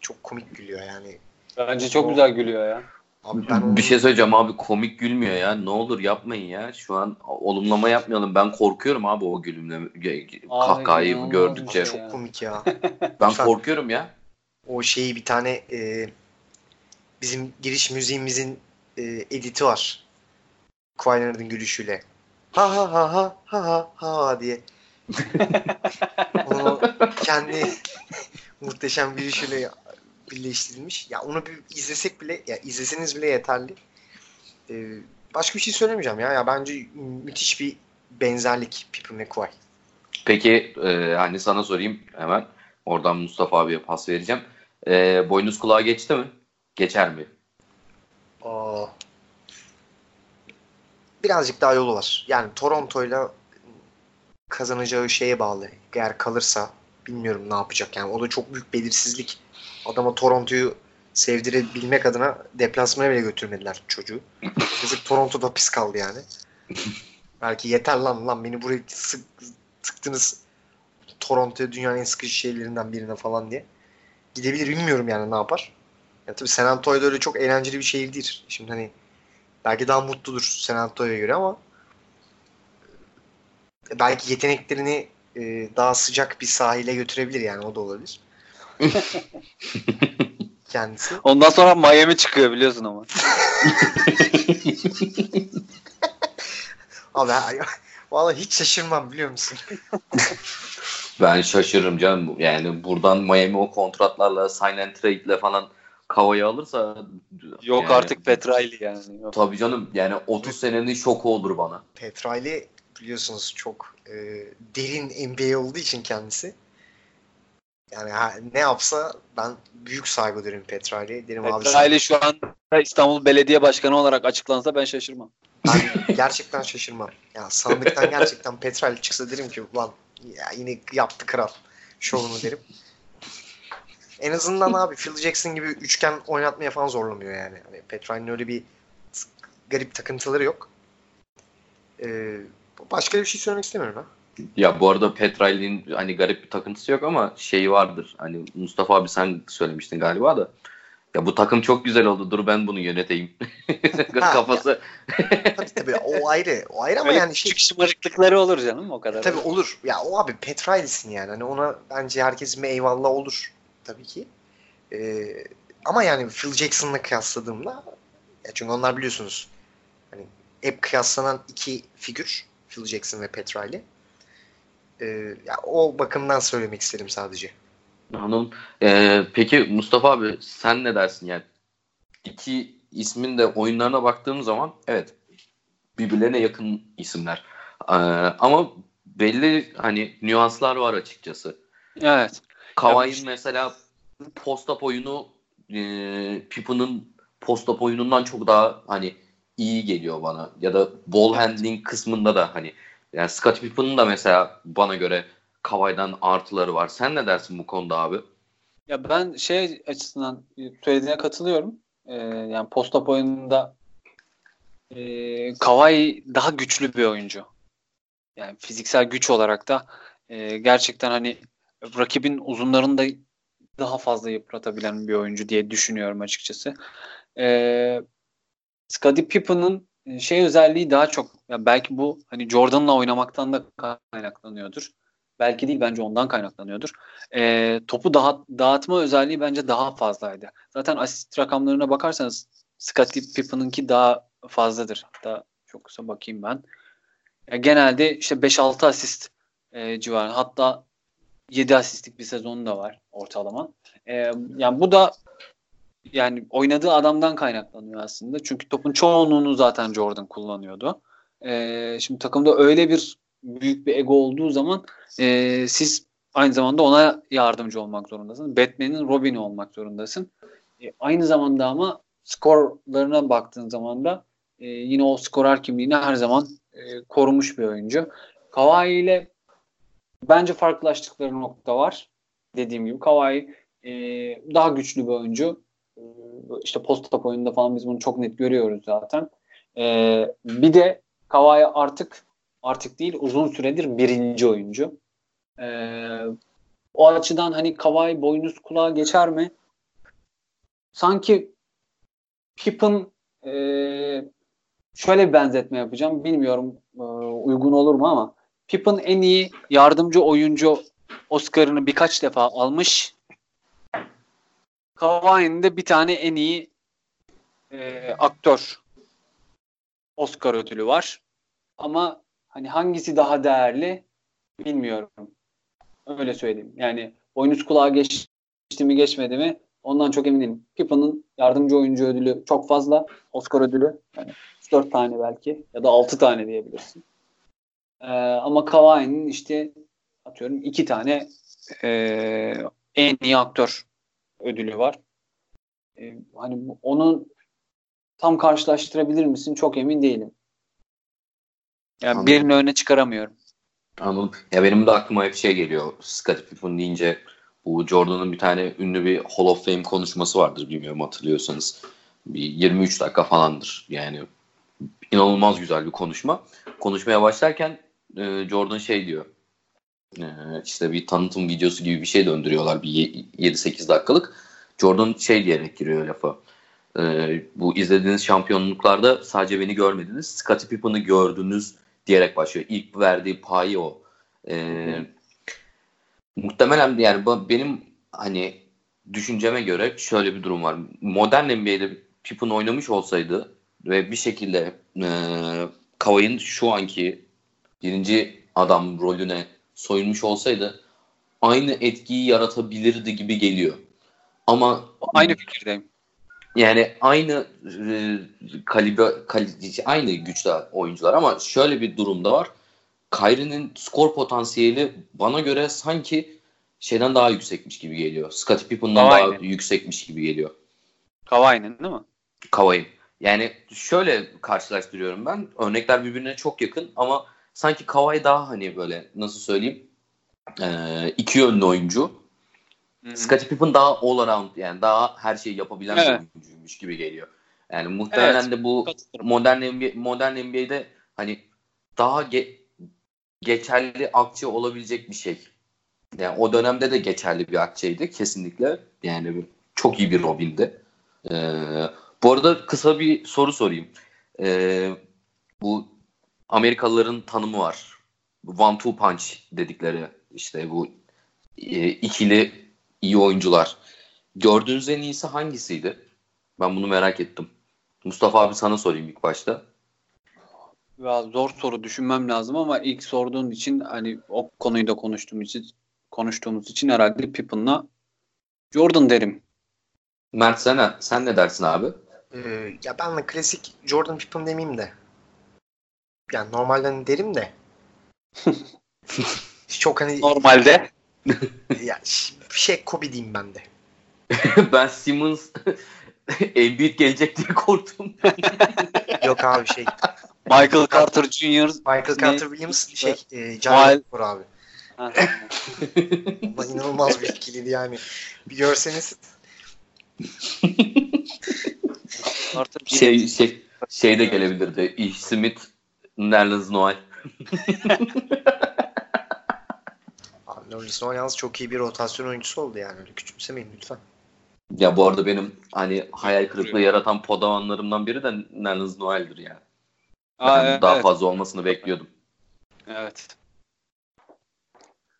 Çok komik gülüyor yani. Bence çok o, güzel gülüyor ya. Abi ben onu... Bir şey söyleyeceğim abi komik gülmüyor ya. Ne olur yapmayın ya. Şu an olumlama yapmayalım. Ben korkuyorum abi o gülümle kahkahayı abi, gördükçe. Çok ya. komik ya. ben korkuyorum ya. O şeyi bir tane e, bizim giriş müziğimizin e, editi var. Leonard'ın gülüşüyle. Ha ha ha ha ha ha ha diye Onu kendi muhteşem gülüşüyle birleştirilmiş. Ya onu bir izlesek bile, ya izleseniz bile yeterli. Ee, başka bir şey söylemeyeceğim ya. Ya bence müthiş bir benzerlik Pippen ve Kawhi. Peki e, hani sana sorayım hemen. Oradan Mustafa abiye pas vereceğim. E, boynuz kulağa geçti mi? Geçer mi? Aa, birazcık daha yolu var. Yani Toronto'yla kazanacağı şeye bağlı. Eğer kalırsa bilmiyorum ne yapacak. Yani o da çok büyük belirsizlik. Adama Toronto'yu sevdirebilmek adına deplasmana bile götürmediler çocuğu. Yazık Toronto'da pis kaldı yani. Belki yeter lan lan beni buraya sık, tıktınız Toronto'ya dünyanın en sıkıcı şeylerinden birine falan diye. Gidebilir bilmiyorum yani ne yapar. Ya tabii San Antonio'da öyle çok eğlenceli bir şehir değil. Şimdi hani belki daha mutludur San Antonio'ya göre ama belki yeteneklerini e, daha sıcak bir sahile götürebilir yani o da olabilir. Kendisi. Ondan sonra Miami çıkıyor biliyorsun ama. Abi vallahi hiç şaşırmam biliyor musun? ben şaşırırım canım. Yani buradan Miami o kontratlarla sign and trade ile falan Kavayı alırsa yok yani, artık Petrali yani. Yok. Tabii canım yani 30 senenin şoku olur bana. Petrali biliyorsunuz çok e, derin NBA olduğu için kendisi. Yani ne yapsa ben büyük saygı duyarım Petrali. Derim Petrali abi, şu an İstanbul Belediye Başkanı olarak açıklansa ben şaşırmam. Ben gerçekten şaşırmam. Ya sandıktan gerçekten Petrali çıksa derim ki ulan ya yine yaptı kral şovunu derim. En azından abi Phil Jackson gibi üçgen oynatmaya falan zorlamıyor yani. Hani Petrali'nin öyle bir garip takıntıları yok. Ee, başka bir şey söylemek istemiyorum ha. Ya bu arada Petrali'nin hani garip bir takıntısı yok ama şeyi vardır. Hani Mustafa abi sen söylemiştin galiba da. Ya bu takım çok güzel oldu. Dur ben bunu yöneteyim. Kafası. tabii tabii o ayrı. O ayrı ama Öyle yani şey. Küçük şımarıklıkları olur canım o kadar. Tabii olur. Ya o abi Petrali'sin yani. Hani ona bence herkesin bir eyvallah olur tabii ki. Ee, ama yani Phil Jackson'la kıyasladığımda ya çünkü onlar biliyorsunuz hani hep kıyaslanan iki figür Phil Jackson ve Petrali. Ee, ya o bakımdan söylemek istedim sadece. Anladım. Ee, peki Mustafa abi sen ne dersin yani? İki ismin de oyunlarına baktığım zaman evet birbirlerine yakın isimler. Ee, ama belli hani nüanslar var açıkçası. Evet. Kawhi'nin mesela post-up oyunu e, Pippen'ın post-up oyunundan çok daha hani iyi geliyor bana. Ya da ball handling kısmında da hani yani Scott Pippen'ın da mesela bana göre Kawhi'den artıları var. Sen ne dersin bu konuda abi? Ya ben şey açısından söylediğine katılıyorum. Ee, yani post-up oyununda e, Kawhi daha güçlü bir oyuncu. Yani fiziksel güç olarak da e, gerçekten hani rakibin uzunlarını da daha fazla yıpratabilen bir oyuncu diye düşünüyorum açıkçası. Ee, Scottie Pippen'ın e, şey özelliği daha çok ya belki bu hani Jordan'la oynamaktan da kaynaklanıyordur. Belki değil bence ondan kaynaklanıyordur. E, topu daha, dağıtma özelliği bence daha fazlaydı. Zaten asist rakamlarına bakarsanız Scottie Pippen'ınki daha fazladır. Hatta çok kısa bakayım ben. Ya genelde işte 5-6 asist e, civarı. Hatta 7 asistlik bir sezonu da var ortalama. E, yani bu da yani oynadığı adamdan kaynaklanıyor aslında. Çünkü topun çoğunluğunu zaten Jordan kullanıyordu. E, şimdi takımda öyle bir büyük bir ego olduğu zaman e, siz aynı zamanda ona yardımcı olmak zorundasın. Batman'in Robin'i olmak zorundasın. E, aynı zamanda ama skorlarına baktığın zaman da e, yine o skorer kimliğini her zaman e, korumuş bir oyuncu. Kawhi ile bence farklılaştıkları nokta var. Dediğim gibi Kawhi e, daha güçlü bir oyuncu. E, işte post-up oyununda falan biz bunu çok net görüyoruz zaten. E, bir de Kawhi artık artık değil uzun süredir birinci oyuncu. Ee, o açıdan hani Kawhi boynuz kulağa geçer mi? Sanki Pippen e, şöyle bir benzetme yapacağım. Bilmiyorum e, uygun olur mu ama Pippen en iyi yardımcı oyuncu Oscar'ını birkaç defa almış. Kawhi'nin de bir tane en iyi e, aktör Oscar ödülü var. Ama Hani hangisi daha değerli bilmiyorum. Öyle söyleyeyim. Yani boynuz kulağa geçti mi geçmedi mi ondan çok eminim. Pippen'ın yardımcı oyuncu ödülü çok fazla. Oscar ödülü. Yani 4 tane belki ya da 6 tane diyebilirsin. Ee, ama Kawhi'nin işte atıyorum 2 tane e, en iyi aktör ödülü var. Ee, hani onun tam karşılaştırabilir misin? Çok emin değilim. Yani Anladım. birini öne çıkaramıyorum. Anladım. Ya benim de aklıma hep şey geliyor. Scottie Pippen deyince bu Jordan'ın bir tane ünlü bir Hall of Fame konuşması vardır bilmiyorum hatırlıyorsanız. Bir 23 dakika falandır. Yani inanılmaz güzel bir konuşma. Konuşmaya başlarken e, Jordan şey diyor. E, işte bir tanıtım videosu gibi bir şey döndürüyorlar bir ye- 7-8 dakikalık. Jordan şey diyerek giriyor lafa. E, bu izlediğiniz şampiyonluklarda sadece beni görmediniz. Scottie Pippen'ı gördünüz diyerek başlıyor. İlk verdiği payı o. E, muhtemelen yani benim hani düşünceme göre şöyle bir durum var. Modern NBA'de Pippen oynamış olsaydı ve bir şekilde e, Kawhi'nin şu anki birinci adam rolüne soyunmuş olsaydı aynı etkiyi yaratabilirdi gibi geliyor. Ama Aynı fikirdeyim. yani aynı e, kalibre kali- aynı güçte oyuncular ama şöyle bir durumda var. Kyrie'nin skor potansiyeli bana göre sanki şeyden daha yüksekmiş gibi geliyor. Scottie Pippen'dan daha yüksekmiş gibi geliyor. Kawhi'nin değil mi? Kawhi. Yani şöyle karşılaştırıyorum ben. Örnekler birbirine çok yakın ama sanki Kawhi daha hani böyle nasıl söyleyeyim e, iki yönlü oyuncu. Hı hı. Scottie Pippen daha all around yani daha her şeyi yapabilen bir Evet. oyuncuymuş gibi geliyor. Yani muhtemelen Evet, de bu modern NBA, modern NBA'de hani daha ge- geçerli akçe olabilecek bir şey. Yani o dönemde de geçerli bir akçeydi kesinlikle. Yani çok iyi bir Robin'di. Ee, bu arada kısa bir soru sorayım. Ee, bu Amerikalıların tanımı var. One two punch dedikleri işte bu e, ikili iyi oyuncular. Gördüğünüz en iyisi hangisiydi? Ben bunu merak ettim. Mustafa abi sana sorayım ilk başta. Ya zor soru düşünmem lazım ama ilk sorduğun için hani o konuyu da konuştuğum için konuştuğumuz için herhalde Pippen'la Jordan derim. Mert sen, sen ne dersin abi? Ee, ya ben de klasik Jordan Pippen demeyeyim de. Yani normalden derim de. Çok hani Normalde ya şey Kobe diyeyim ben de. ben Simmons Embiid gelecek diye korktum. Yok abi şey Michael Carter Jr. Michael Ne? Carter Williams şey e, John Wall abi. Ha, Ama inanılmaz bir ikiliydi yani. Bir görseniz Carter şey şey şey de gelebilirdi. Ish Smith, Nerlens Noel. Nerlens Noel yalnız çok iyi bir rotasyon oyuncusu oldu yani. Öyle küçümsemeyin lütfen. Ya bu arada benim hani hayal kırıklığı yaratan podavanlarımdan biri de Nerlens Noel'dir ya. Aa, Ben evet, daha evet. fazla olmasını bekliyordum. evet.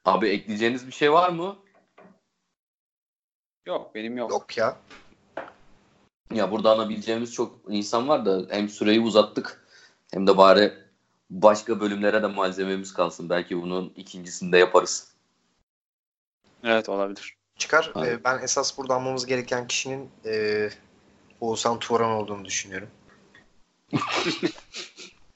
Abi ekleyeceğiniz bir şey var mı? Yok benim yok. Yok ya. Ya burada anabileceğimiz çok insan var da hem süreyi uzattık hem de bari başka bölümlere de malzememiz kalsın. Belki bunun ikincisini de yaparız. Evet olabilir. Çıkar. Ee, ben esas burada almamız gereken kişinin e, Oğuzhan Turan olduğunu düşünüyorum.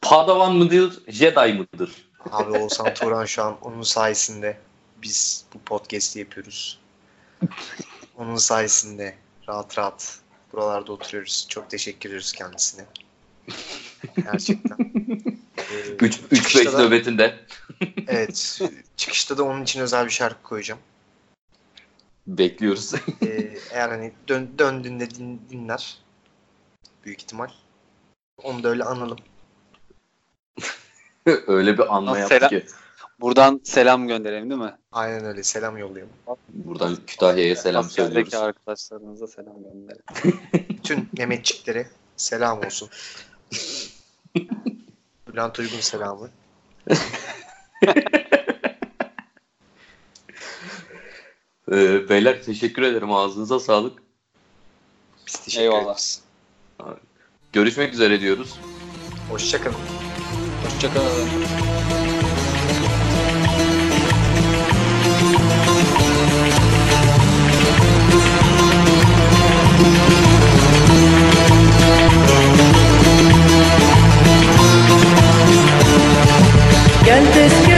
Padawan mıdır, Jedi mıdır? Abi Oğuzhan Turan şu an onun sayesinde biz bu podcast'i yapıyoruz. Onun sayesinde rahat rahat buralarda oturuyoruz. Çok teşekkür ediyoruz kendisine. Gerçekten. Ee, 3-5 çıkışta da- nöbetinde. Evet. Çıkışta da onun için özel bir şarkı koyacağım. Bekliyoruz. Ee, eğer hani dön, döndüğünde din- dinler. Büyük ihtimal. Onu da öyle analım. Öyle bir anma yaptı selam- ki. Buradan selam gönderelim değil mi? Aynen öyle. Selam yollayalım. Buradan Kütahya'ya selam Askerdeki söylüyoruz. arkadaşlarımıza selam gönderelim. Bütün Mehmetçiklere selam olsun. Bülent Uygun selamı. Ee, beyler teşekkür ederim. Ağzınıza sağlık. Biz teşekkür Eyvallah. ederiz. Görüşmek üzere diyoruz. Hoşçakalın. Hoşçakalın. Y antes que